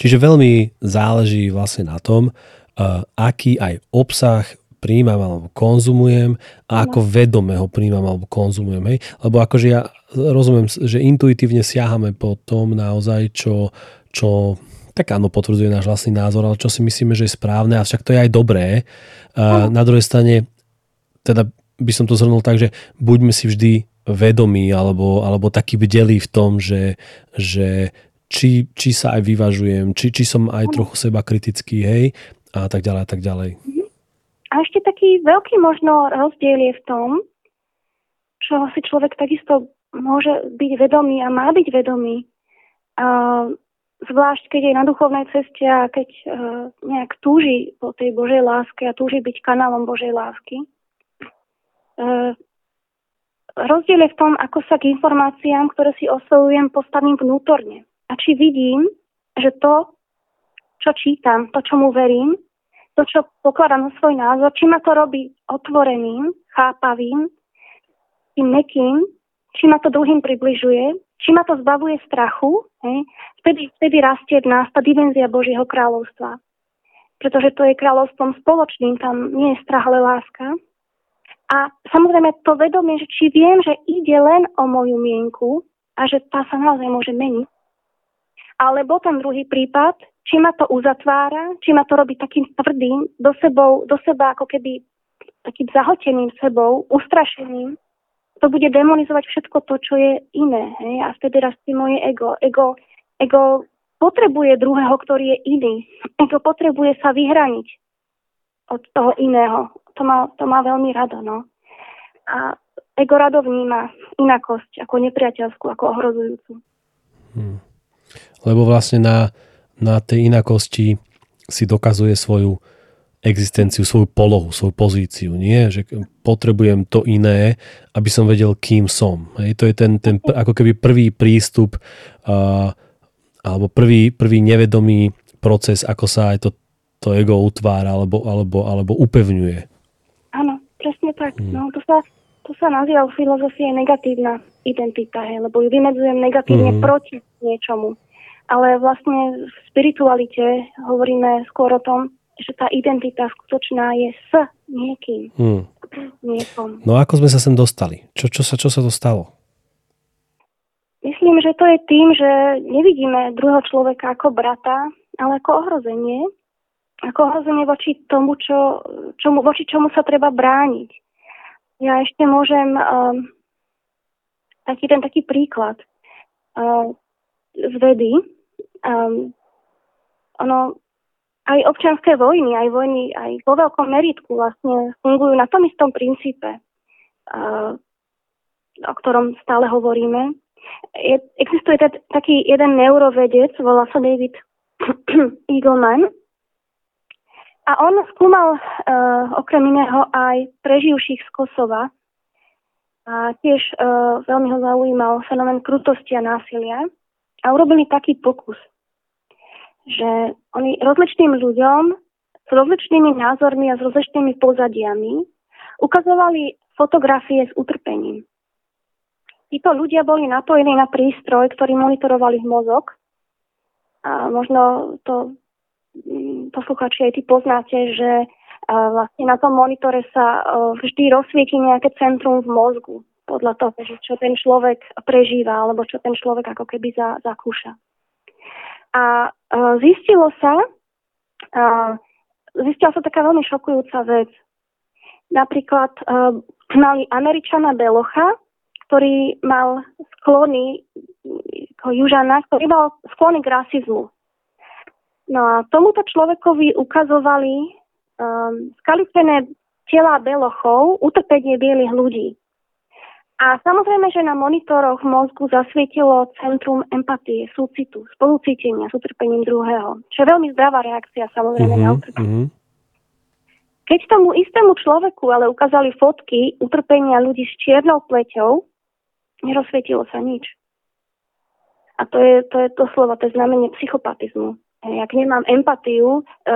Čiže veľmi záleží vlastne na tom, uh, aký aj obsah príjmam alebo konzumujem a ako vedome ho príjmam alebo konzumujem. Hej? Lebo akože ja rozumiem, že intuitívne siahame po tom naozaj, čo, čo tak áno, potvrdzuje náš vlastný názor, ale čo si myslíme, že je správne, a však to je aj dobré. A na druhej strane, teda by som to zhrnul tak, že buďme si vždy vedomí alebo, alebo taký bdelí v tom, že, že či, či sa aj vyvažujem, či, či som aj trochu seba kritický, hej, a tak ďalej a tak ďalej. A ešte taký veľký možno rozdiel je v tom, čo si človek takisto môže byť vedomý a má byť vedomý. Uh, zvlášť keď je na duchovnej ceste a keď uh, nejak túži po tej Božej láske a túži byť kanálom Božej lásky. Uh, rozdiel je v tom, ako sa k informáciám, ktoré si osvojujem, postavím vnútorne. A či vidím, že to, čo čítam, to, čo mu verím, to, čo pokladám na svoj názor, či ma to robí otvoreným, chápavým, tým mekým, či ma to druhým približuje, či ma to zbavuje strachu, hej, vtedy, vtedy rastie v nás tá dimenzia Božieho kráľovstva. Pretože to je kráľovstvom spoločným, tam nie je strach, ale láska. A samozrejme to vedomie, že či viem, že ide len o moju mienku a že tá sa naozaj môže meniť. Alebo ten druhý prípad, či ma to uzatvára, či ma to robí takým tvrdým, do, sebou, do seba ako keby takým zahoteným sebou, ustrašeným, to bude demonizovať všetko to, čo je iné. Hej? A vtedy rastie moje ego. ego. Ego potrebuje druhého, ktorý je iný. Ego potrebuje sa vyhraniť od toho iného. To má, to má veľmi rado. No. A ego rado vníma inakosť ako nepriateľskú, ako ohrozujúcu. Hmm. Lebo vlastne na, na tej inakosti si dokazuje svoju existenciu, svoju polohu, svoju pozíciu. Nie, že potrebujem to iné, aby som vedel, kým som. Hej, to je ten, ten ako keby prvý prístup uh, alebo prvý, prvý nevedomý proces, ako sa aj to, to ego utvára alebo, alebo, alebo upevňuje. Tak. Hmm. No, to sa, to sa nazýva v filozofii negatívna identita, hej, lebo ju vymedzujem negatívne hmm. proti niečomu. Ale vlastne v spiritualite hovoríme skôr o tom, že tá identita skutočná je s niekým. Hmm. Niekom. No ako sme sa sem dostali? Čo, čo, sa, čo sa to stalo? Myslím, že to je tým, že nevidíme druhého človeka ako brata, ale ako ohrozenie. Ako ohrozenie voči tomu, čo, čomu, voči čomu sa treba brániť. Ja ešte môžem um, taký ten taký príklad uh, z vedy. Um, ono, aj občianské vojny, aj vojny, aj vo veľkom meritku vlastne fungujú na tom istom princípe, uh, o ktorom stále hovoríme. Je, existuje t- taký jeden neurovedec, volá sa David Eagleman, a on skúmal uh, okrem iného aj preživších z Kosova. A tiež uh, veľmi ho zaujímal fenomén krutosti a násilia. A urobili taký pokus, že oni rozličným ľuďom s rozličnými názormi a s rozličnými pozadiami ukazovali fotografie s utrpením. Títo ľudia boli napojení na prístroj, ktorý monitorovali ich mozog. A možno to mm, posluchači aj ty poznáte, že vlastne na tom monitore sa vždy rozsvieti nejaké centrum v mozgu podľa toho, čo ten človek prežíva alebo čo ten človek ako keby za, zakúša. A uh, zistilo sa, zistila sa taká veľmi šokujúca vec. Napríklad mali Američana Belocha, ktorý mal sklony, ako Južana, ktorý mal sklony k rasizmu. No a tomuto človekovi ukazovali um, skalicené tela belochov, utrpenie bielých ľudí. A samozrejme, že na monitoroch mozgu zasvietilo centrum empatie, súcitu, spolucítenia s utrpením druhého. Čo je veľmi zdravá reakcia samozrejme mm-hmm, na utrpenie. Mm-hmm. Keď tomu istému človeku ale ukázali fotky utrpenia ľudí s čiernou pleťou, nerozsvietilo sa nič. A to je, to je doslova to je znamenie psychopatizmu. Ak nemám empatiu, e,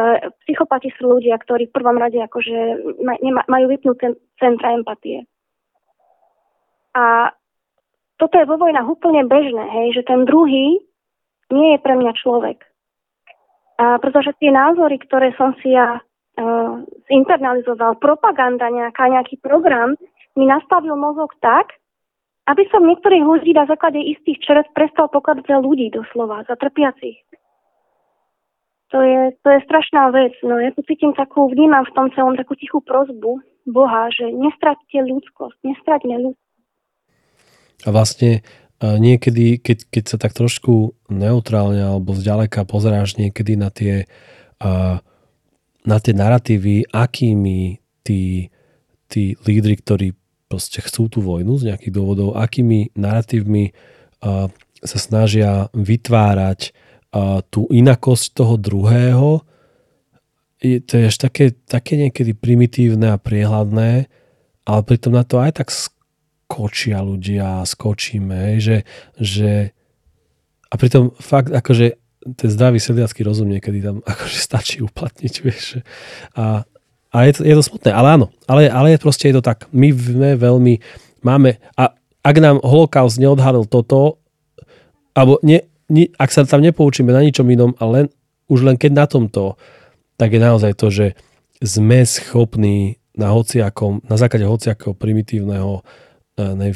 psychopati sú ľudia, ktorí v prvom rade akože majú vypnuté centra empatie. A toto je vo vojnách úplne bežné, hej, že ten druhý nie je pre mňa človek. A pretože tie názory, ktoré som si ja uh, zinternalizoval, propaganda nejaká, nejaký program, mi nastavil mozog tak, aby som niektorých ľudí na základe istých čert prestal pokladať za ľudí doslova, za trpiacich. To je, to je strašná vec. No ja tu cítim takú, vnímam v tom celom takú tichú prozbu Boha, že nestraťte ľudskosť, nestraťme ľudskosť. A vlastne niekedy, keď, keď sa tak trošku neutrálne alebo zďaleka pozeráš niekedy na tie, na tie narratívy, akými tí, tí lídry, ktorí proste chcú tú vojnu z nejakých dôvodov, akými narratívmi sa snažia vytvárať tú inakosť toho druhého, je, to je až také, také niekedy primitívne a priehľadné, ale pritom na to aj tak skočia ľudia, skočíme, že, že a pritom fakt akože ten zdravý sedliacký rozum niekedy tam akože stačí uplatniť, vieš. A, a je, to, je to smutné, ale áno, ale, ale proste je to tak. My sme veľmi, máme, a ak nám holokaust neodhalil toto, alebo ne, ak sa tam nepoučíme na ničom inom, ale len, už len keď na tomto, tak je naozaj to, že sme schopní na hociakom, na základe hociakého primitívneho ne,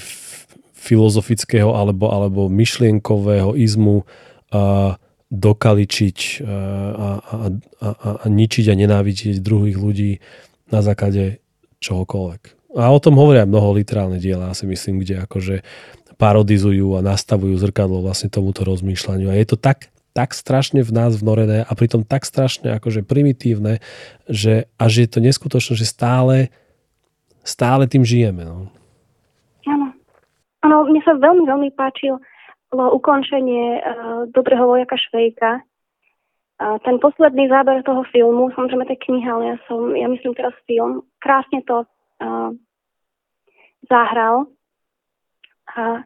filozofického alebo, alebo myšlienkového izmu a dokaličiť a, a, a, a, a ničiť a nenávidieť druhých ľudí na základe čohokoľvek. A o tom hovoria mnoho literálne diela, si myslím, kde akože parodizujú a nastavujú zrkadlo vlastne tomuto rozmýšľaniu. A je to tak, tak strašne v nás vnorené a pritom tak strašne akože primitívne, že až je to neskutočné, že stále, stále tým žijeme. No. Áno, mne sa veľmi, veľmi páčilo ukončenie uh, Dobrého vojaka Švejka. Uh, ten posledný záber toho filmu, samozrejme to je kniha, ale ja som, ja myslím teraz film, krásne to uh, zahral. A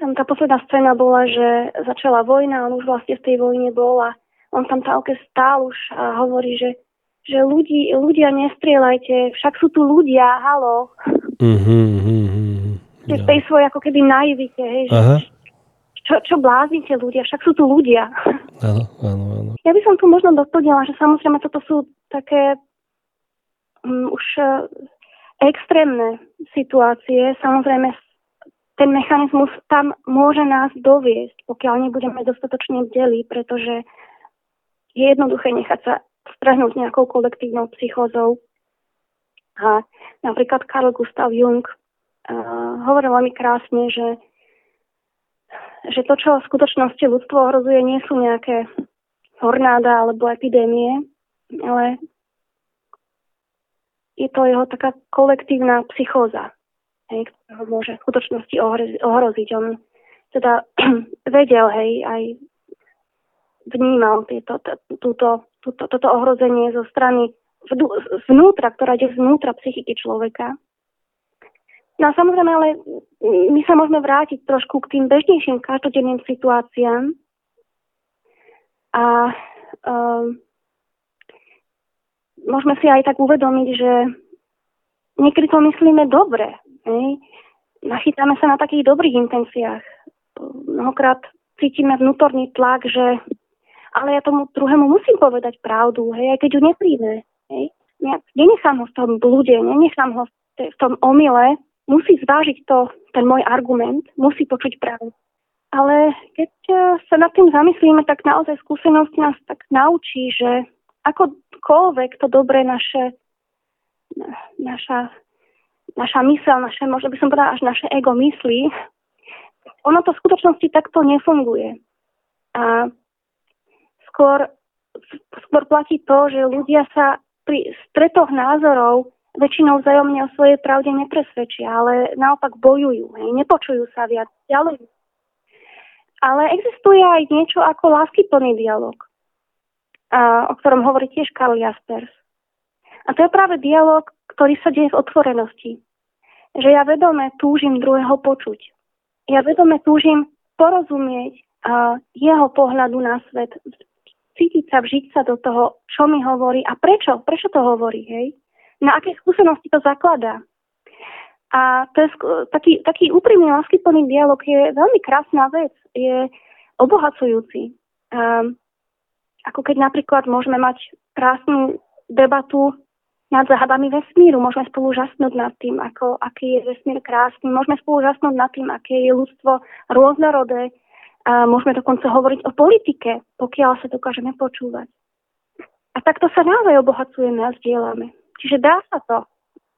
tam tá posledná scéna bola, že začala vojna, on už vlastne v tej vojne bol a on tam tálke stál už a hovorí, že, že ľudí, ľudia nestrieľajte, však sú tu ľudia, halo. Mm-hmm, mm-hmm v tej svojej ako keby naivite, hej, že Aha. čo, čo bláznite ľudia, však sú tu ľudia. Áno, áno, áno. Ja by som tu možno doplnila, že samozrejme toto sú také um, už uh, extrémne situácie. Samozrejme ten mechanizmus tam môže nás doviesť, pokiaľ nebudeme dostatočne bdeli, pretože je jednoduché nechať sa strhnúť nejakou kolektívnou psychózou. A napríklad Carl Gustav Jung uh, hovoril veľmi krásne, že že to, čo v skutočnosti ľudstvo ohrozuje, nie sú nejaké hornáda alebo epidémie, ale je to jeho taká kolektívna psychóza, hej, ktorá ho môže v skutočnosti ohroziť. On teda vedel, hej, aj vnímal tieto, túto, túto, toto ohrozenie zo strany vnútra, ktorá ide zvnútra psychiky človeka. No a samozrejme, ale my sa môžeme vrátiť trošku k tým bežnejším každodenným situáciám. A um, môžeme si aj tak uvedomiť, že niekedy to myslíme dobre. Hej? Nachytáme sa na takých dobrých intenciách. Mnohokrát cítime vnútorný tlak, že ale ja tomu druhému musím povedať pravdu, hej, aj keď ju nepríjme. Hej. Nenechám ho v tom blúde, nenechám ho v tom omyle, musí zvážiť to, ten môj argument, musí počuť pravdu. Ale keď e, sa nad tým zamyslíme, tak naozaj skúsenosť nás tak naučí, že akokoľvek to dobré naše, naša, naša mysel, naše, možno by som povedala až naše ego myslí, ono to v skutočnosti takto nefunguje. A skôr, skôr platí to, že ľudia sa pri stretoch názorov väčšinou vzájomne o svojej pravde nepresvedčia, ale naopak bojujú, hej, nepočujú sa viac ďalej. Ale existuje aj niečo ako láskyplný dialog, a, o ktorom hovorí tiež Karl Jaspers. A to je práve dialog, ktorý sa deje v otvorenosti. Že ja vedome túžim druhého počuť. Ja vedome túžim porozumieť a, jeho pohľadu na svet, cítiť sa, vžiť sa do toho, čo mi hovorí a prečo, prečo to hovorí, hej na aké skúsenosti to zakladá. A to je taký, taký úprimný, láskyplný dialog je veľmi krásna vec, je obohacujúci. Um, ako keď napríklad môžeme mať krásnu debatu nad záhadami vesmíru, môžeme spolu žasnúť nad tým, ako, aký je vesmír krásny, môžeme spolu žasnúť nad tým, aké je ľudstvo rôznorodé, a môžeme dokonca hovoriť o politike, pokiaľ sa dokážeme počúvať. A takto sa naozaj obohacujeme a zdieľame. Čiže dá sa to.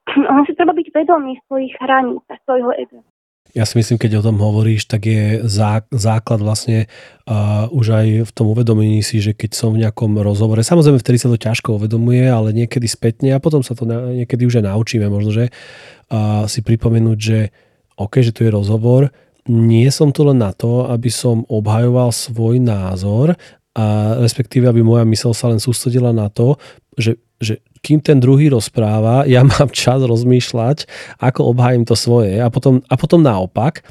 On si treba byť vedomý svojich hraníc a svojho ega. Ja si myslím, keď o tom hovoríš, tak je základ vlastne uh, už aj v tom uvedomení si, že keď som v nejakom rozhovore, samozrejme vtedy sa to ťažko uvedomuje, ale niekedy spätne a potom sa to niekedy už aj naučíme možno, že uh, si pripomenúť, že OK, že tu je rozhovor, nie som tu len na to, aby som obhajoval svoj názor a respektíve, aby moja mysl sa len sústredila na to, že, že kým ten druhý rozpráva, ja mám čas rozmýšľať, ako obhájim to svoje a potom, a potom naopak.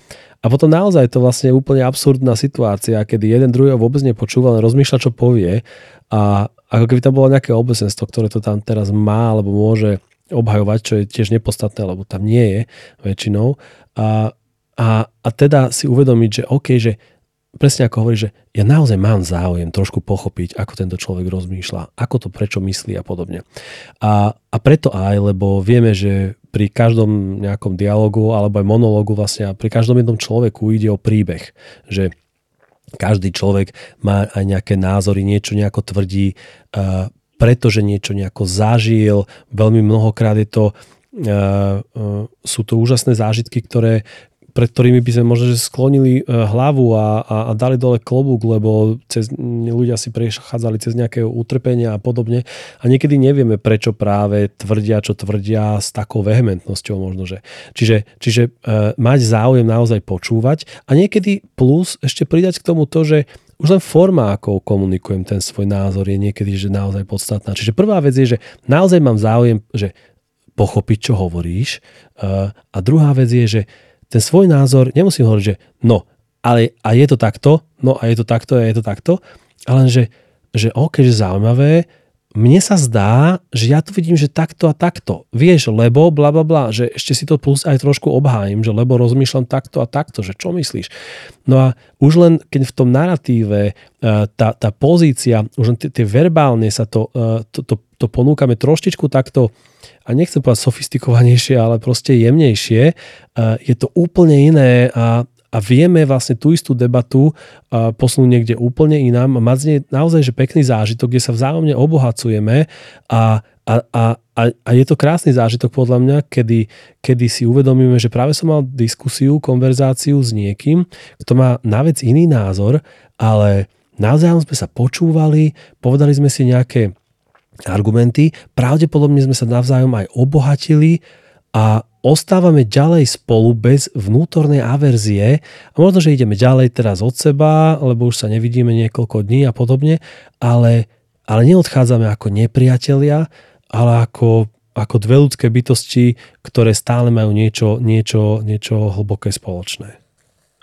A potom naozaj to vlastne úplne absurdná situácia, kedy jeden druhého vôbec nepočúva, len rozmýšľa, čo povie a ako keby tam bolo nejaké obecenstvo, ktoré to tam teraz má alebo môže obhajovať, čo je tiež nepodstatné, lebo tam nie je väčšinou. A, a, a teda si uvedomiť, že OK, že presne ako hovorí, že ja naozaj mám záujem trošku pochopiť, ako tento človek rozmýšľa, ako to prečo myslí a podobne. A, a preto aj, lebo vieme, že pri každom nejakom dialogu alebo aj monológu vlastne pri každom jednom človeku ide o príbeh, že každý človek má aj nejaké názory, niečo nejako tvrdí, uh, pretože niečo nejako zažil. Veľmi mnohokrát je to, uh, uh, sú to úžasné zážitky, ktoré, pred ktorými by sme možno že sklonili e, hlavu a, a, a dali dole klobúk, lebo cez, ľudia si prechádzali cez nejaké utrpenia a podobne a niekedy nevieme, prečo práve tvrdia, čo tvrdia s takou vehementnosťou možno. Že. Čiže, čiže e, mať záujem naozaj počúvať a niekedy plus ešte pridať k tomu to, že už len forma, ako komunikujem ten svoj názor, je niekedy že naozaj podstatná. Čiže prvá vec je, že naozaj mám záujem, že pochopiť, čo hovoríš. E, a druhá vec je, že ten svoj názor nemusím hovoriť, že no, ale a je to takto, no a je to takto, a je to takto, ale že, že OK, že zaujímavé, mne sa zdá, že ja to vidím, že takto a takto. Vieš, lebo bla bla bla, že ešte si to plus aj trošku obhájim, že lebo rozmýšľam takto a takto, že čo myslíš? No a už len keď v tom narratíve e, tá, tá pozícia, už len tie verbálne sa to, e, to, to, to ponúkame troštičku takto a nechcem povedať sofistikovanejšie, ale proste jemnejšie, e, je to úplne iné a, a vieme vlastne tú istú debatu posunúť niekde úplne inám. Mať z nej naozaj že pekný zážitok, kde sa vzájomne obohacujeme. A, A, a, a, a je to krásny zážitok podľa mňa, kedy, kedy si uvedomíme, že práve som mal diskusiu, konverzáciu s niekým, kto má na vec iný názor, ale naozaj sme sa počúvali, povedali sme si nejaké argumenty, pravdepodobne sme sa navzájom aj obohatili a ostávame ďalej spolu bez vnútornej averzie a možno, že ideme ďalej teraz od seba, lebo už sa nevidíme niekoľko dní a podobne, ale, ale neodchádzame ako nepriatelia, ale ako, ako dve ľudské bytosti, ktoré stále majú niečo, niečo, niečo hlboké spoločné.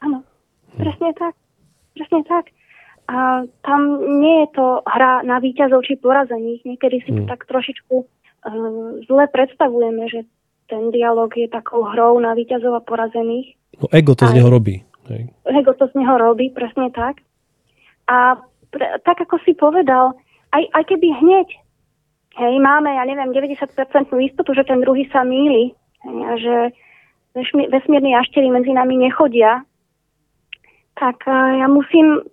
Áno, presne tak. Presne tak. A tam nie je to hra na výťazov či porazených. Niekedy si to hmm. tak trošičku uh, zle predstavujeme, že ten dialog je takou hrou na víťazov a porazených. No ego to a z neho robí. Hej. Ego to z neho robí, presne tak. A pre, tak ako si povedal, aj, aj keby hneď hej, máme, ja neviem, 90% istotu, že ten druhý sa míli hej, a že vesmírni jaštery medzi nami nechodia, tak ja musím,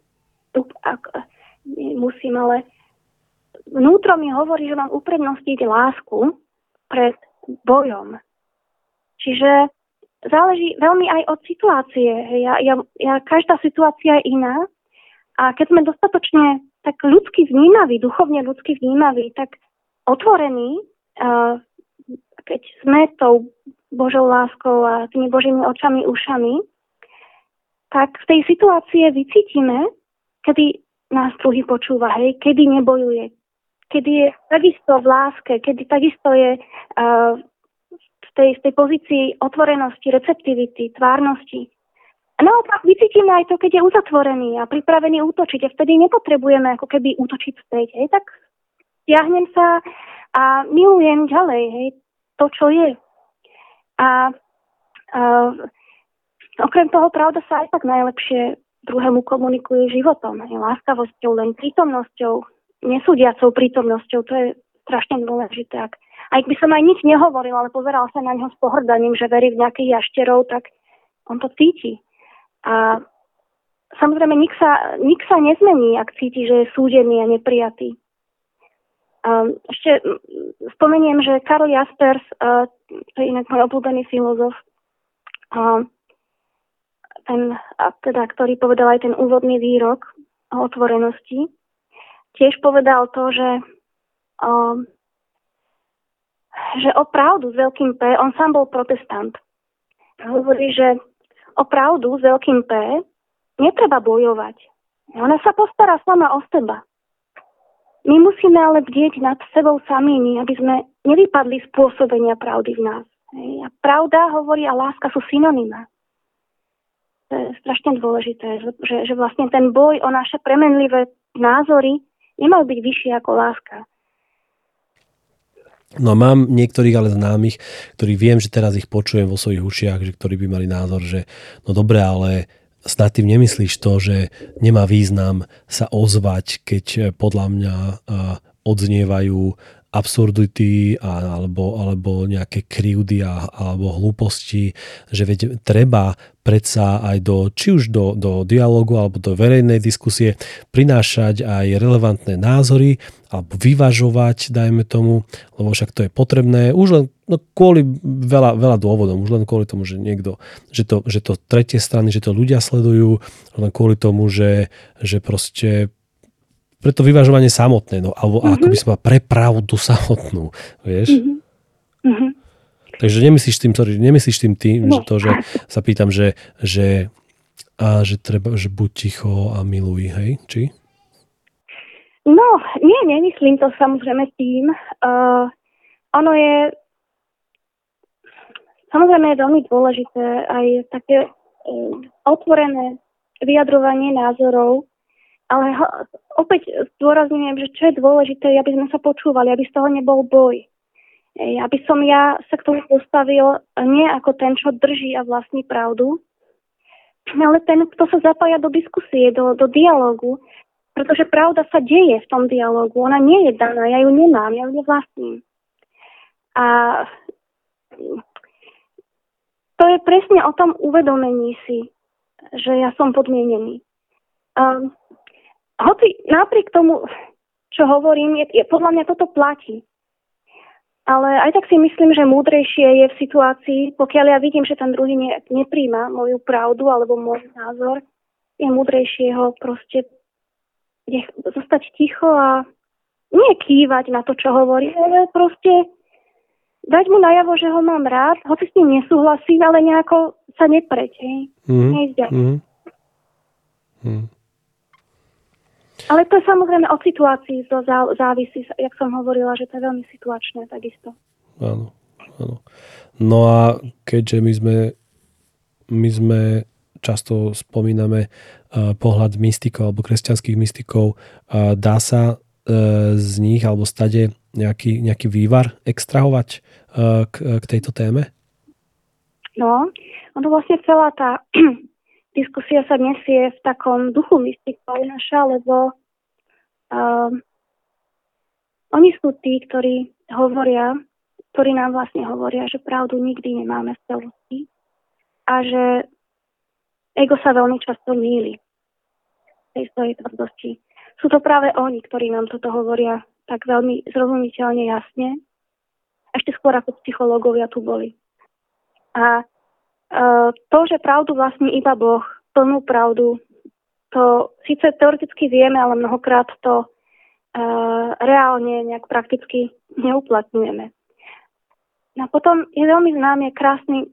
musím, ale vnútro mi hovorí, že mám uprednostiť lásku pred bojom. Čiže záleží veľmi aj od situácie. Ja, ja, ja, každá situácia je iná a keď sme dostatočne tak ľudsky vnímaví, duchovne ľudsky vnímaví, tak otvorení, uh, keď sme tou Božou láskou a tými Božími očami, ušami, tak v tej situácie vycítime, kedy nás druhý počúva, hej, kedy nebojuje, kedy je takisto v láske, kedy takisto je uh, tej, z tej pozícii otvorenosti, receptivity, tvárnosti. A naopak vycítime aj to, keď je uzatvorený a pripravený útočiť. A vtedy nepotrebujeme ako keby útočiť späť. Hej. Tak stiahnem sa a milujem ďalej hej, to, čo je. A, a okrem toho, pravda sa aj tak najlepšie druhému komunikuje životom, hej, láskavosťou, len prítomnosťou, nesúdiacou prítomnosťou. To je strašne dôležité. Ak aj by som aj nič nehovoril, ale pozeral sa na neho s pohrdaním, že verí v nejakých jašterov, tak on to cíti. A samozrejme, nik sa, nik sa nezmení, ak cíti, že je súdený a neprijatý. A ešte spomeniem, že Karl Jaspers, to je inak môj obľúbený filozof, a ten, a teda, ktorý povedal aj ten úvodný výrok o otvorenosti, tiež povedal to, že že opravdu s veľkým P, on sám bol protestant. Hovorí, že opravdu s veľkým P netreba bojovať. Ona sa postará sama o seba. My musíme ale bdieť nad sebou samými, aby sme nevypadli z pôsobenia pravdy v nás. A pravda hovorí a láska sú synonyma. To je strašne dôležité, že, že vlastne ten boj o naše premenlivé názory nemal byť vyšší ako láska. No a mám niektorých ale známych, ktorí viem, že teraz ich počujem vo svojich ušiach, že ktorí by mali názor, že no dobre, ale snad tým nemyslíš to, že nemá význam sa ozvať, keď podľa mňa odznievajú absurdity alebo, alebo nejaké krivdy alebo hlúposti, že veď treba predsa aj do, či už do, do dialogu alebo do verejnej diskusie prinášať aj relevantné názory alebo vyvažovať, dajme tomu, lebo však to je potrebné už len no, kvôli veľa, veľa dôvodom, už len kvôli tomu, že niekto, že to, že to tretie strany, že to ľudia sledujú, len kvôli tomu, že, že proste pre to vyvažovanie samotné, no, alebo mm-hmm. ako by som mal pre pravdu samotnú, vieš? Mm-hmm. Takže nemyslíš tým, sorry, nemyslíš tým tým, no. že to, že sa pýtam, že, že, a že treba, že buď ticho a miluj, hej? Či? No, nie, nemyslím to samozrejme tým. Uh, ono je samozrejme je veľmi dôležité aj také uh, otvorené vyjadrovanie názorov, ale ho, opäť zdôrazňujem, že čo je dôležité, aby sme sa počúvali, aby z toho nebol boj. Aby som ja sa k tomu postavil nie ako ten, čo drží a vlastní pravdu, ale ten, kto sa zapája do diskusie, do, do dialogu, pretože pravda sa deje v tom dialogu. Ona nie je daná, ja ju nemám, ja ju nevlastním. A to je presne o tom uvedomení si, že ja som podmienený. Um, hoci napriek tomu, čo hovorím, je, je, podľa mňa toto platí. ale aj tak si myslím, že múdrejšie je v situácii, pokiaľ ja vidím, že ten druhý ne, nepríjma moju pravdu alebo môj názor, je múdrejšie ho proste nech, zostať ticho a nie kývať na to, čo hovorí, ale proste dať mu najavo, že ho mám rád, hoci s ním nesúhlasím, ale nejako sa nepreť, hej. Mm. Mm. Mm. Ale to je samozrejme od situácií to závisí, jak som hovorila, že to je veľmi situačné takisto. Áno, áno. No a keďže my sme, my sme často spomíname uh, pohľad mystikov alebo kresťanských mystikov, uh, dá sa uh, z nich alebo stade nejaký, nejaký vývar extrahovať k, k tejto téme? No, ono vlastne celá tá diskusia sa nesie v takom duchu mystikov naša, lebo uh, oni sú tí, ktorí hovoria, ktorí nám vlastne hovoria, že pravdu nikdy nemáme v celosti a že ego sa veľmi často míli tej svojej tvrdosti. Sú to práve oni, ktorí nám toto hovoria tak veľmi zrozumiteľne jasne, ešte skôr ako psychológovia tu boli. A to, že pravdu vlastní iba Boh, plnú pravdu, to síce teoreticky vieme, ale mnohokrát to uh, reálne nejak prakticky neuplatňujeme. No a potom je veľmi známy krásny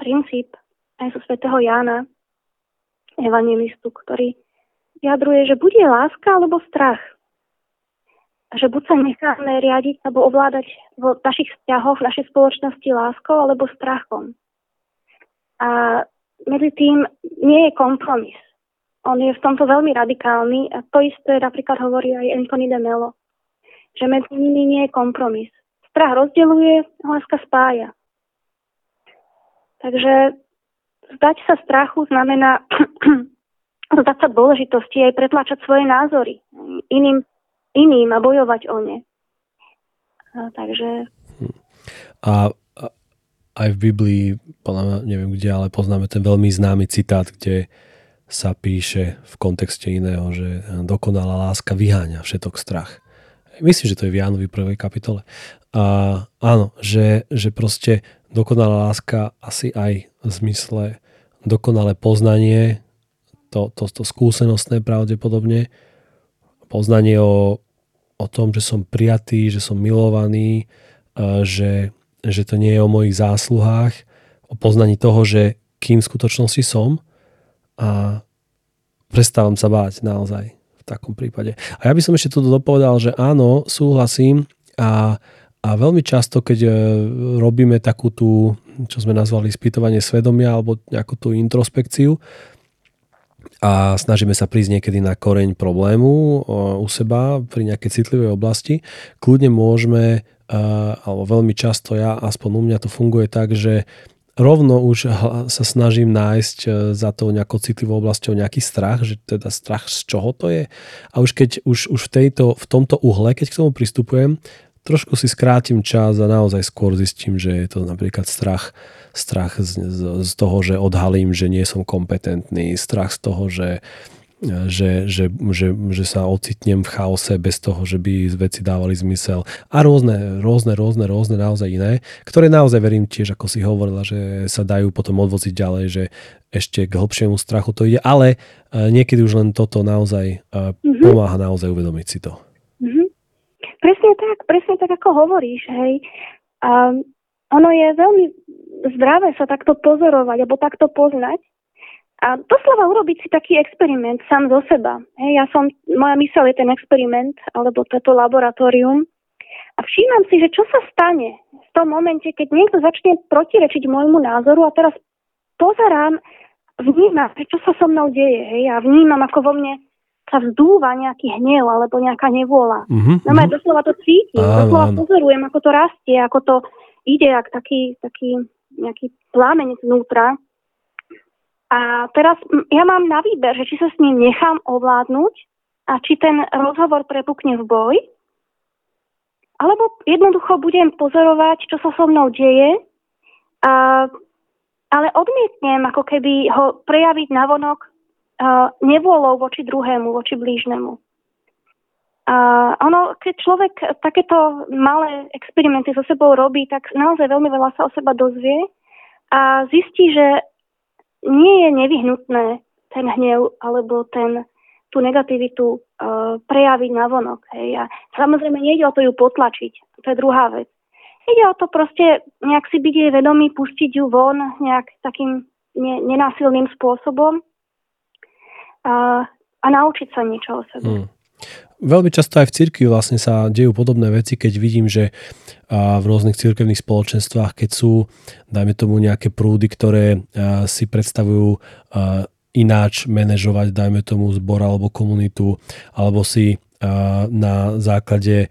princíp aj zo svätého Jána, evangelistu, ktorý vyjadruje, že bude láska alebo strach. Že buď sa necháme riadiť alebo ovládať v našich vzťahoch, v našej spoločnosti láskou alebo strachom. A medzi tým nie je kompromis. On je v tomto veľmi radikálny a to isté napríklad hovorí aj Anthony de Mello, že medzi nimi nie je kompromis. Strach rozdeluje, láska spája. Takže zdať sa strachu znamená zdať sa dôležitosti aj pretlačať svoje názory iným, iným a bojovať o ne. A, takže... A aj v Biblii, podľa neviem kde, ale poznáme ten veľmi známy citát, kde sa píše v kontexte iného, že dokonalá láska vyháňa všetok strach. Myslím, že to je v Jánovi prvej kapitole. A áno, že, že proste dokonalá láska asi aj v zmysle dokonalé poznanie, to, to, to skúsenostné pravdepodobne, poznanie o, o tom, že som prijatý, že som milovaný, že že to nie je o mojich zásluhách, o poznaní toho, že kým v skutočnosti som a prestávam sa báť naozaj v takom prípade. A ja by som ešte tu dopovedal, že áno, súhlasím a, a veľmi často, keď e, robíme takú tú, čo sme nazvali spýtovanie svedomia alebo nejakú tú introspekciu, a snažíme sa prísť niekedy na koreň problému e, u seba pri nejakej citlivej oblasti, kľudne môžeme alebo veľmi často ja, aspoň u mňa to funguje tak, že rovno už sa snažím nájsť e, za tou nejakou citlivou oblasťou nejaký strach, že teda strach z čoho to je. A už keď už, už v, tejto, v tomto uhle, keď k tomu pristupujem, trošku si skrátim čas a naozaj skôr zistím, že je to napríklad strach, strach z, z, z toho, že odhalím, že nie som kompetentný, strach z toho, že uh, že, že, že, že sa ocitnem v chaose bez toho, že by veci dávali zmysel a rôzne, rôzne, rôzne, rôzne naozaj iné, ktoré naozaj verím tiež, ako si hovorila, že sa dajú potom odvoziť ďalej, že ešte k hlbšiemu strachu to ide, ale e, niekedy už len toto naozaj mm-hmm. pomáha naozaj uvedomiť si to. Mm-hmm. Presne tak, presne tak, ako hovoríš, hej. Um, ono je veľmi zdravé sa takto pozorovať, alebo takto poznať, a doslova urobiť si taký experiment sám zo seba. Hej, ja som, moja mysel je ten experiment, alebo toto laboratórium. A všímam si, že čo sa stane v tom momente, keď niekto začne protirečiť môjmu názoru a teraz pozerám, vnímam, čo sa so mnou deje. Hej, a vnímam, ako vo mne sa vzdúva nejaký hnev alebo nejaká nevôľa. Mm-hmm. No ja doslova to cítim, áno, doslova áno. pozorujem, ako to rastie, ako to ide, ak taký, taký nejaký plámeň znútra. A teraz ja mám na výber, že či sa s ním nechám ovládnuť a či ten rozhovor prepukne v boj, alebo jednoducho budem pozorovať, čo sa so mnou deje, a, ale odmietnem ako keby ho prejaviť navonok uh, nevôľou voči druhému, voči blížnemu. A ono, keď človek takéto malé experimenty so sebou robí, tak naozaj veľmi veľa sa o seba dozvie a zistí, že nie je nevyhnutné ten hnev alebo ten, tú negativitu uh, prejaviť na vonok. Hej. A samozrejme nejde o to ju potlačiť, to je druhá vec. Ide o to proste nejak si byť jej vedomý, pustiť ju von nejak takým ne, nenásilným spôsobom a, a naučiť sa niečo o sebe. Hmm. Veľmi často aj v cirkvi vlastne sa dejú podobné veci, keď vidím, že v rôznych cirkevných spoločenstvách, keď sú, dajme tomu, nejaké prúdy, ktoré si predstavujú ináč manažovať, dajme tomu, zbor alebo komunitu, alebo si na základe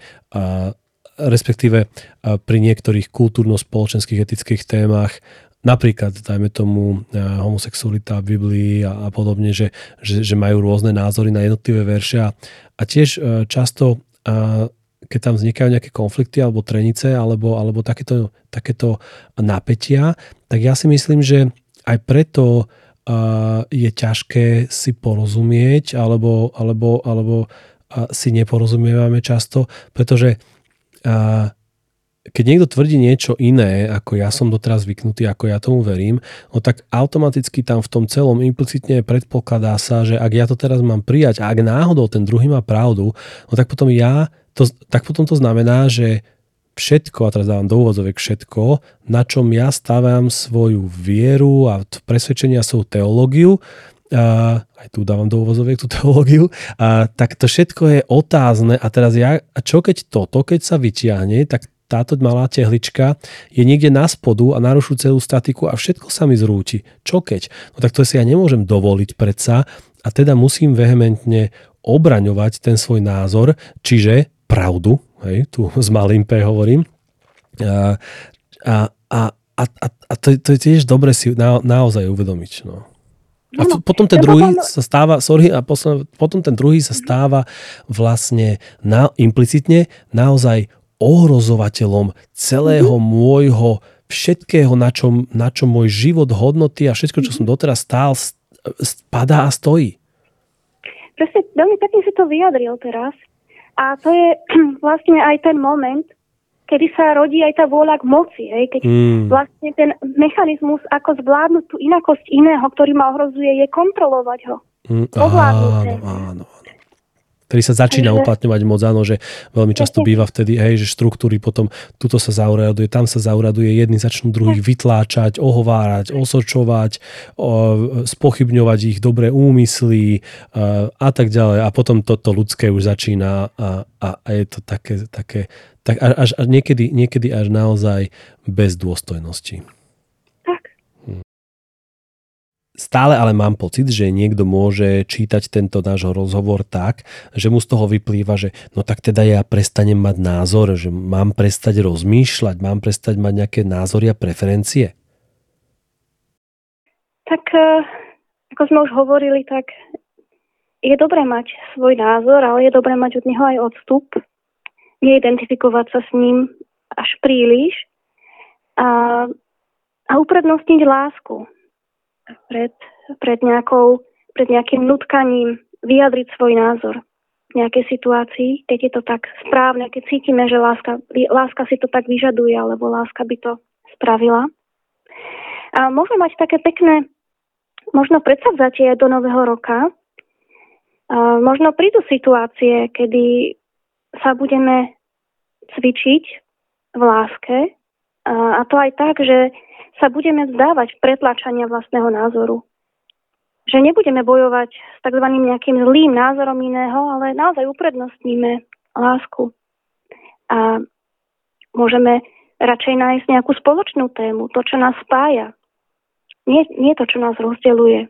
respektíve pri niektorých kultúrno-spoločenských etických témach napríklad, dajme tomu, homosexualita v Biblii a, a podobne, že, že, že majú rôzne názory na jednotlivé verše a tiež e, často a, keď tam vznikajú nejaké konflikty alebo trenice alebo, alebo takéto, takéto napätia, tak ja si myslím, že aj preto uh, je ťažké si porozumieť alebo, alebo, alebo si neporozumievame často, pretože keď niekto tvrdí niečo iné, ako ja som doteraz zvyknutý, ako ja tomu verím, no tak automaticky tam v tom celom implicitne predpokladá sa, že ak ja to teraz mám prijať a ak náhodou ten druhý má pravdu, no tak potom ja, to, tak potom to znamená, že všetko, a teraz dávam do úvodzovek všetko, na čom ja stávam svoju vieru a presvedčenia svoju teológiu, a aj tu dávam do úvozoviek tú teológiu, a tak to všetko je otázne. A teraz ja, a čo keď toto, keď sa vyťahne, tak táto malá tehlička je niekde na spodu a narušu celú statiku a všetko sa mi zrúti. Čo keď? No tak to si ja nemôžem dovoliť predsa a teda musím vehementne obraňovať ten svoj názor, čiže pravdu, hej, tu s malým P hovorím. A, a, a, a, a to, to je tiež dobre si na, naozaj uvedomiť. No. A no, potom ten druhý sa stáva, sorry, a posledný, potom ten druhý sa stáva vlastne na, implicitne naozaj ohrozovateľom celého mm-hmm. môjho všetkého, na čom, na čom môj život, hodnoty a všetko, čo som doteraz stál, spadá a stojí. Presne, veľmi pekne si to vyjadril teraz. A to je vlastne aj ten moment, kedy sa rodí aj tá vôľa k moci. Hej? Keď mm. vlastne ten mechanizmus, ako zvládnuť tú inakosť iného, ktorý ma ohrozuje, je kontrolovať ho. Mm, áno, áno, ktorý sa začína Takže... uplatňovať moc, áno, že veľmi často býva vtedy, hej, že štruktúry potom, tuto sa zauraduje, tam sa zauraduje, jedni začnú druhých vytláčať, ohovárať, osočovať, spochybňovať ich dobré úmysly a, a tak ďalej. A potom toto ľudské už začína a, a, a je to také, také tak až, až niekedy, niekedy až naozaj bez dôstojnosti. Stále ale mám pocit, že niekto môže čítať tento náš rozhovor tak, že mu z toho vyplýva, že no tak teda ja prestanem mať názor, že mám prestať rozmýšľať, mám prestať mať nejaké názory a preferencie. Tak eh, ako sme už hovorili, tak je dobré mať svoj názor, ale je dobré mať od neho aj odstup, neidentifikovať sa s ním až príliš a, a uprednostniť lásku pred, pred, nejakou, pred nejakým nutkaním vyjadriť svoj názor v nejakej situácii, keď je to tak správne, keď cítime, že láska, láska si to tak vyžaduje, alebo láska by to spravila. A môžeme mať také pekné možno predsavzatie do nového roka. A možno prídu situácie, kedy sa budeme cvičiť v láske. A to aj tak, že sa budeme vzdávať pretlačania vlastného názoru. Že nebudeme bojovať s tzv. nejakým zlým názorom iného, ale naozaj uprednostníme lásku. A môžeme radšej nájsť nejakú spoločnú tému, to, čo nás spája. Nie, nie to, čo nás rozdeluje.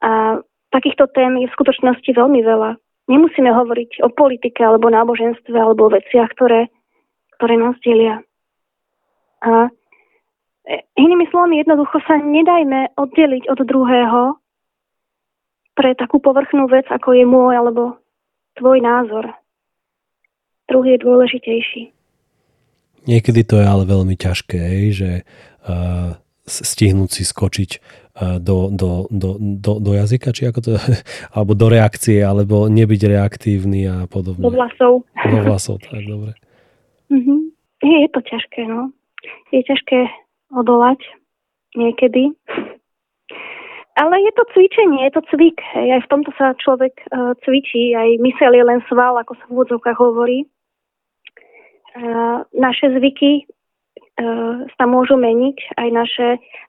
A takýchto tém je v skutočnosti veľmi veľa. Nemusíme hovoriť o politike alebo náboženstve alebo o veciach, ktoré, ktoré nás delia. A Inými slovami, jednoducho sa nedajme oddeliť od druhého pre takú povrchnú vec, ako je môj alebo tvoj názor. Druhý je dôležitejší. Niekedy to je ale veľmi ťažké, že uh, stihnúť si skočiť do, do, do, do, do jazyka, či ako to, alebo do reakcie, alebo nebyť reaktívny a podobne. Do vlasov. Do vlasov, tak dobre. Mm-hmm. Je, je to ťažké, no. Je ťažké odolať niekedy. Ale je to cvičenie, je to cvik. Aj v tomto sa človek uh, cvičí, aj mysel je len sval, ako sa v úvodzovkách hovorí. Uh, naše zvyky uh, sa môžu meniť, aj naše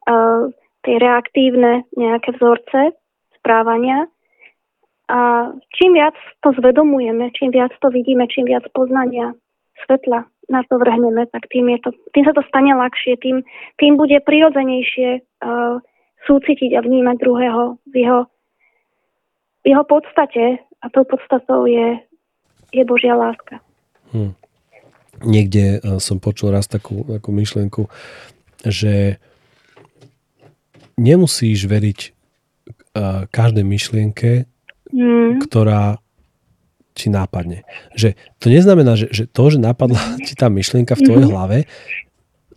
uh, tie reaktívne nejaké vzorce správania. A čím viac to zvedomujeme, čím viac to vidíme, čím viac poznania svetla na to vrhneme, tak tým, je to, tým sa to stane ľahšie, tým, tým bude prirodzenejšie uh, súcitiť a vnímať druhého v jeho, v jeho podstate a tou podstatou je, je Božia láska. Hmm. Niekde uh, som počul raz takú, takú myšlienku, že nemusíš veriť uh, každej myšlienke, hmm. ktorá ti nápadne. Že to neznamená, že, že to, že napadla ti tá myšlienka v tvojej mhm. hlave,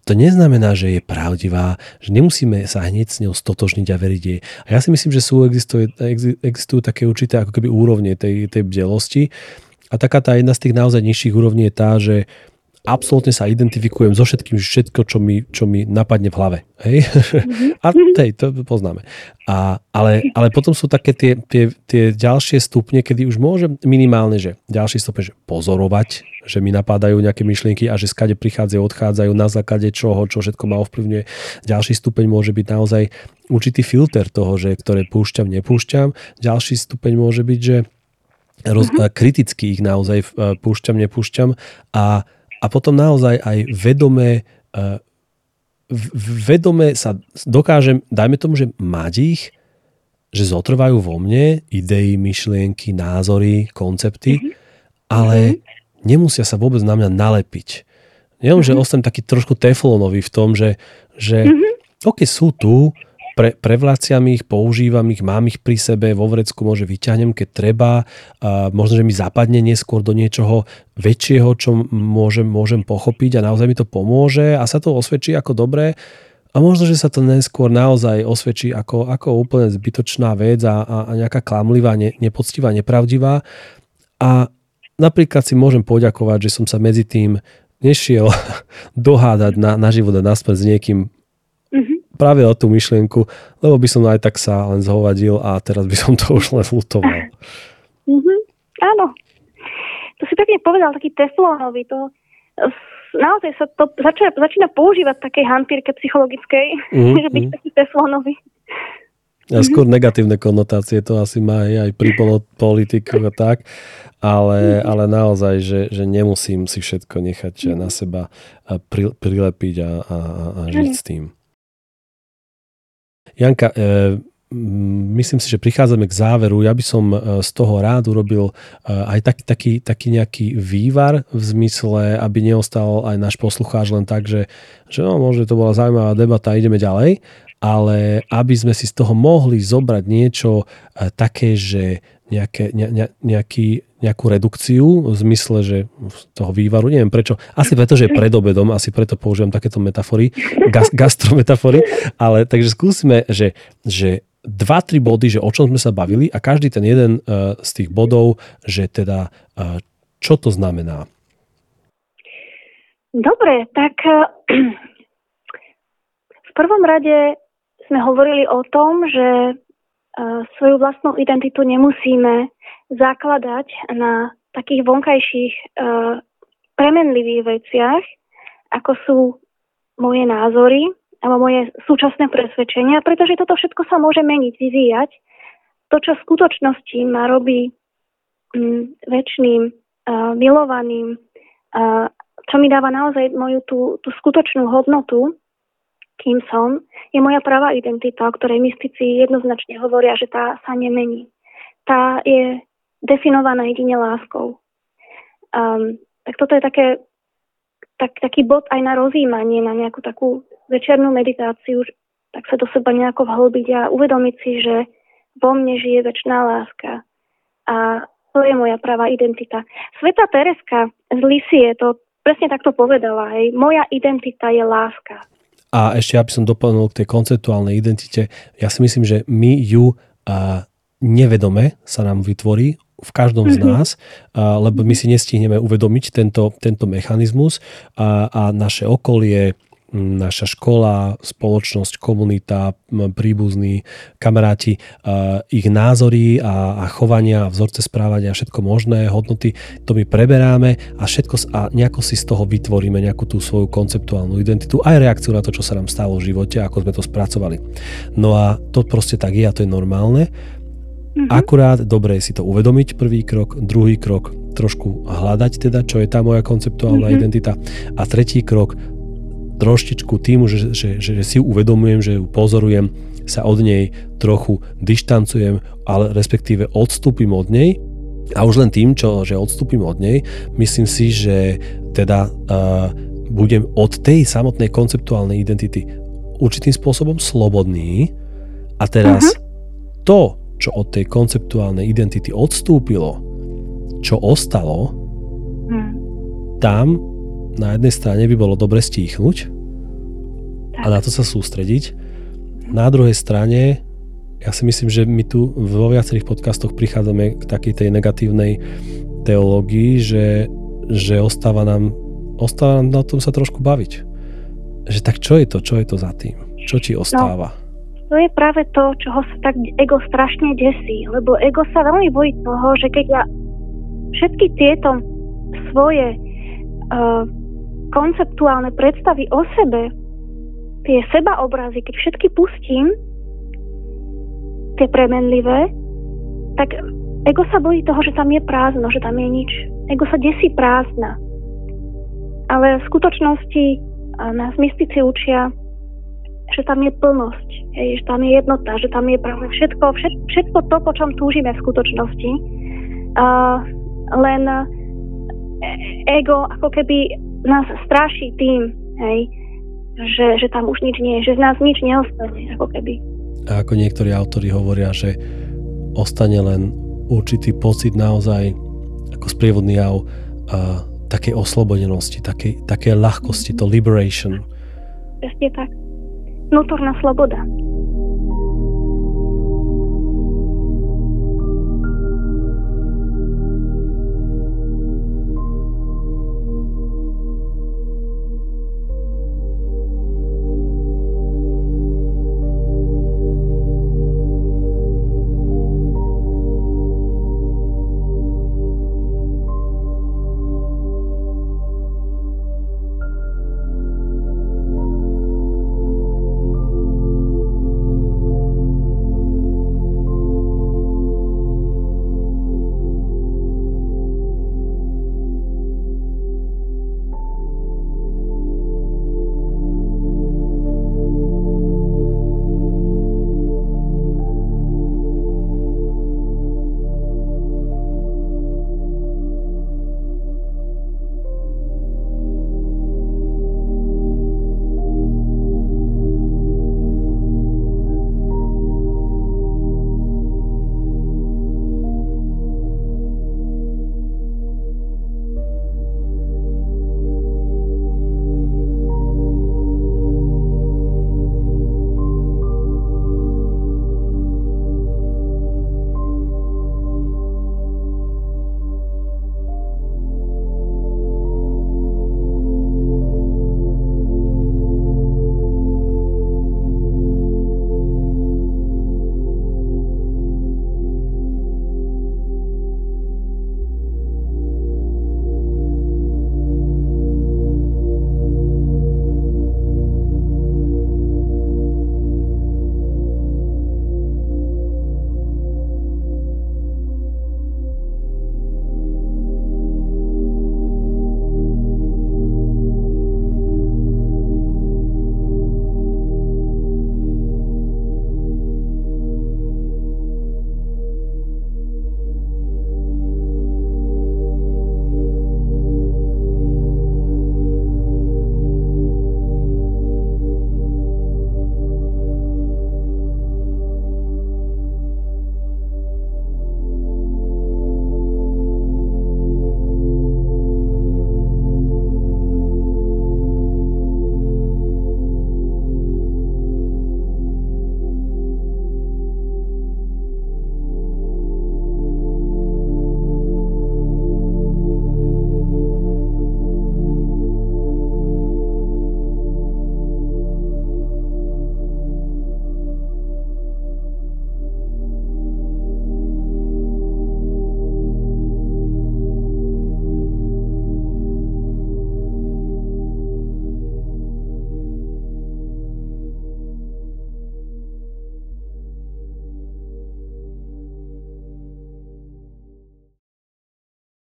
to neznamená, že je pravdivá, že nemusíme sa hneď s ňou stotožniť a veriť jej. A ja si myslím, že sú, existujú, existujú také určité ako keby úrovne tej, tej bdelosti. A taká tá jedna z tých naozaj nižších úrovní je tá, že absolútne sa identifikujem so všetkým, všetko, čo mi, čo mi napadne v hlave. Hej? Mm-hmm. A tej, to poznáme. A, ale, ale potom sú také tie, tie, tie ďalšie stupne, kedy už môžem minimálne, že ďalší stupeň, že pozorovať, že mi napadajú nejaké myšlienky a že skade prichádzajú, odchádzajú, na základe čoho, čo všetko ma ovplyvňuje. Ďalší stupeň môže byť naozaj určitý filter toho, že ktoré púšťam, nepúšťam. Ďalší stupeň môže byť, že roz, mm-hmm. kriticky ich naozaj e, púšťam, nepúšťam a a potom naozaj aj vedome, uh, vedome sa dokážem, dajme tomu, že mať ich, že zotrvajú vo mne idei, myšlienky, názory, koncepty, mm-hmm. ale mm-hmm. nemusia sa vôbec na mňa nalepiť. Neviem, mm-hmm. že ostanem taký trošku teflonový v tom, že, že mm-hmm. ok, sú tu, pre, prevlaciam ich, používam ich, mám ich pri sebe, vo vrecku môže vyťahnem, keď treba. A možno, že mi zapadne neskôr do niečoho väčšieho, čo môžem, môžem pochopiť a naozaj mi to pomôže a sa to osvedčí ako dobré. A možno, že sa to neskôr naozaj osvedčí ako, ako úplne zbytočná vec a, a, a nejaká klamlivá, ne, nepoctivá, nepravdivá. A napríklad si môžem poďakovať, že som sa medzi tým nešiel dohádať na, na život a naspäť s niekým práve o tú myšlienku, lebo by som aj tak sa len zhovadil a teraz by som to už len lutoval. Mm-hmm. Áno. To si pekne povedal, taký teflónový. To, naozaj sa to začína, začína používať v takej hantírke psychologickej, mm-hmm. že byť taký teflónový. A skôr negatívne konotácie to asi má aj pri politikoch a tak, ale, mhm. ale naozaj, že, že nemusím si všetko nechať na seba prilepiť a, a, a žiť s tým. Janka, e, myslím si, že prichádzame k záveru. Ja by som e, z toho rád urobil e, aj taký, taký, taký nejaký vývar v zmysle, aby neostal aj náš poslucháč len tak, že, že no, možno to bola zaujímavá debata, ideme ďalej, ale aby sme si z toho mohli zobrať niečo také, že nejaké, ne, ne, nejaký, nejakú redukciu v zmysle, že z toho vývaru, neviem prečo, asi preto, že je pred obedom, asi preto používam takéto metafory, gas, gastrometafory, ale takže skúsime, že, že dva, tri body, že o čom sme sa bavili a každý ten jeden uh, z tých bodov, že teda uh, čo to znamená. Dobre, tak uh, v prvom rade sme hovorili o tom, že svoju vlastnú identitu nemusíme zakladať na takých vonkajších uh, premenlivých veciach, ako sú moje názory alebo moje súčasné presvedčenia, pretože toto všetko sa môže meniť, vyvíjať. To, čo v skutočnosti ma robí um, väčšným, uh, milovaným, uh, čo mi dáva naozaj moju tú, tú skutočnú hodnotu, kým som, je moja pravá identita, o ktorej mystici jednoznačne hovoria, že tá sa nemení. Tá je definovaná jedine láskou. Um, tak toto je také, tak, taký bod aj na rozjímanie, na nejakú takú večernú meditáciu, tak sa do seba nejako vhlbiť a uvedomiť si, že vo mne žije väčšiná láska. A to je moja pravá identita. Sveta Tereska z Lisie to presne takto povedala. Hej. Moja identita je láska. A ešte, aby som doplnil k tej konceptuálnej identite, ja si myslím, že my ju uh, nevedome sa nám vytvorí v každom z mhm. nás, uh, lebo my si nestihneme uvedomiť tento, tento mechanizmus a, a naše okolie, naša škola, spoločnosť, komunita, príbuzní, kamaráti, ich názory a, a chovania, vzorce správania, všetko možné, hodnoty, to my preberáme a všetko a nejako si z toho vytvoríme nejakú tú svoju konceptuálnu identitu, aj reakciu na to, čo sa nám stalo v živote, ako sme to spracovali. No a to proste tak je a to je normálne. Mm-hmm. Akurát dobre je si to uvedomiť prvý krok, druhý krok trošku hľadať teda, čo je tá moja konceptuálna mm-hmm. identita a tretí krok troštičku tým, že, že, že, že si ju uvedomujem, že ju pozorujem, sa od nej trochu dištancujem, ale respektíve odstúpim od nej a už len tým, čo, že odstúpim od nej, myslím si, že teda uh, budem od tej samotnej konceptuálnej identity určitým spôsobom slobodný a teraz uh-huh. to, čo od tej konceptuálnej identity odstúpilo, čo ostalo, uh-huh. tam na jednej strane by bolo dobre stíchnuť a na to sa sústrediť. Na druhej strane ja si myslím, že my tu vo viacerých podcastoch prichádzame k takej tej negatívnej teológii, že, že ostáva nám ostáva nám na tom sa trošku baviť. Že tak čo je to? Čo je to za tým? Čo ti ostáva? No, to je práve to, čoho sa tak ego strašne desí. Lebo ego sa veľmi bojí toho, že keď ja všetky tieto svoje uh, konceptuálne predstavy o sebe, tie seba obrazy, keď všetky pustím, tie premenlivé, tak ego sa bojí toho, že tam je prázdno, že tam je nič. Ego sa desí prázdna. Ale v skutočnosti nás mystici učia, že tam je plnosť, že tam je jednota, že tam je práve všetko, všetko to, po čom túžime v skutočnosti. Uh, len ego ako keby nás straší tým, hej, že, že tam už nič nie je, že z nás nič neostane, ako keby. A ako niektorí autori hovoria, že ostane len určitý pocit naozaj ako sprievodný jav a takej oslobodenosti, takej, takej ľahkosti, to liberation. Presne tak. Vnútorná sloboda.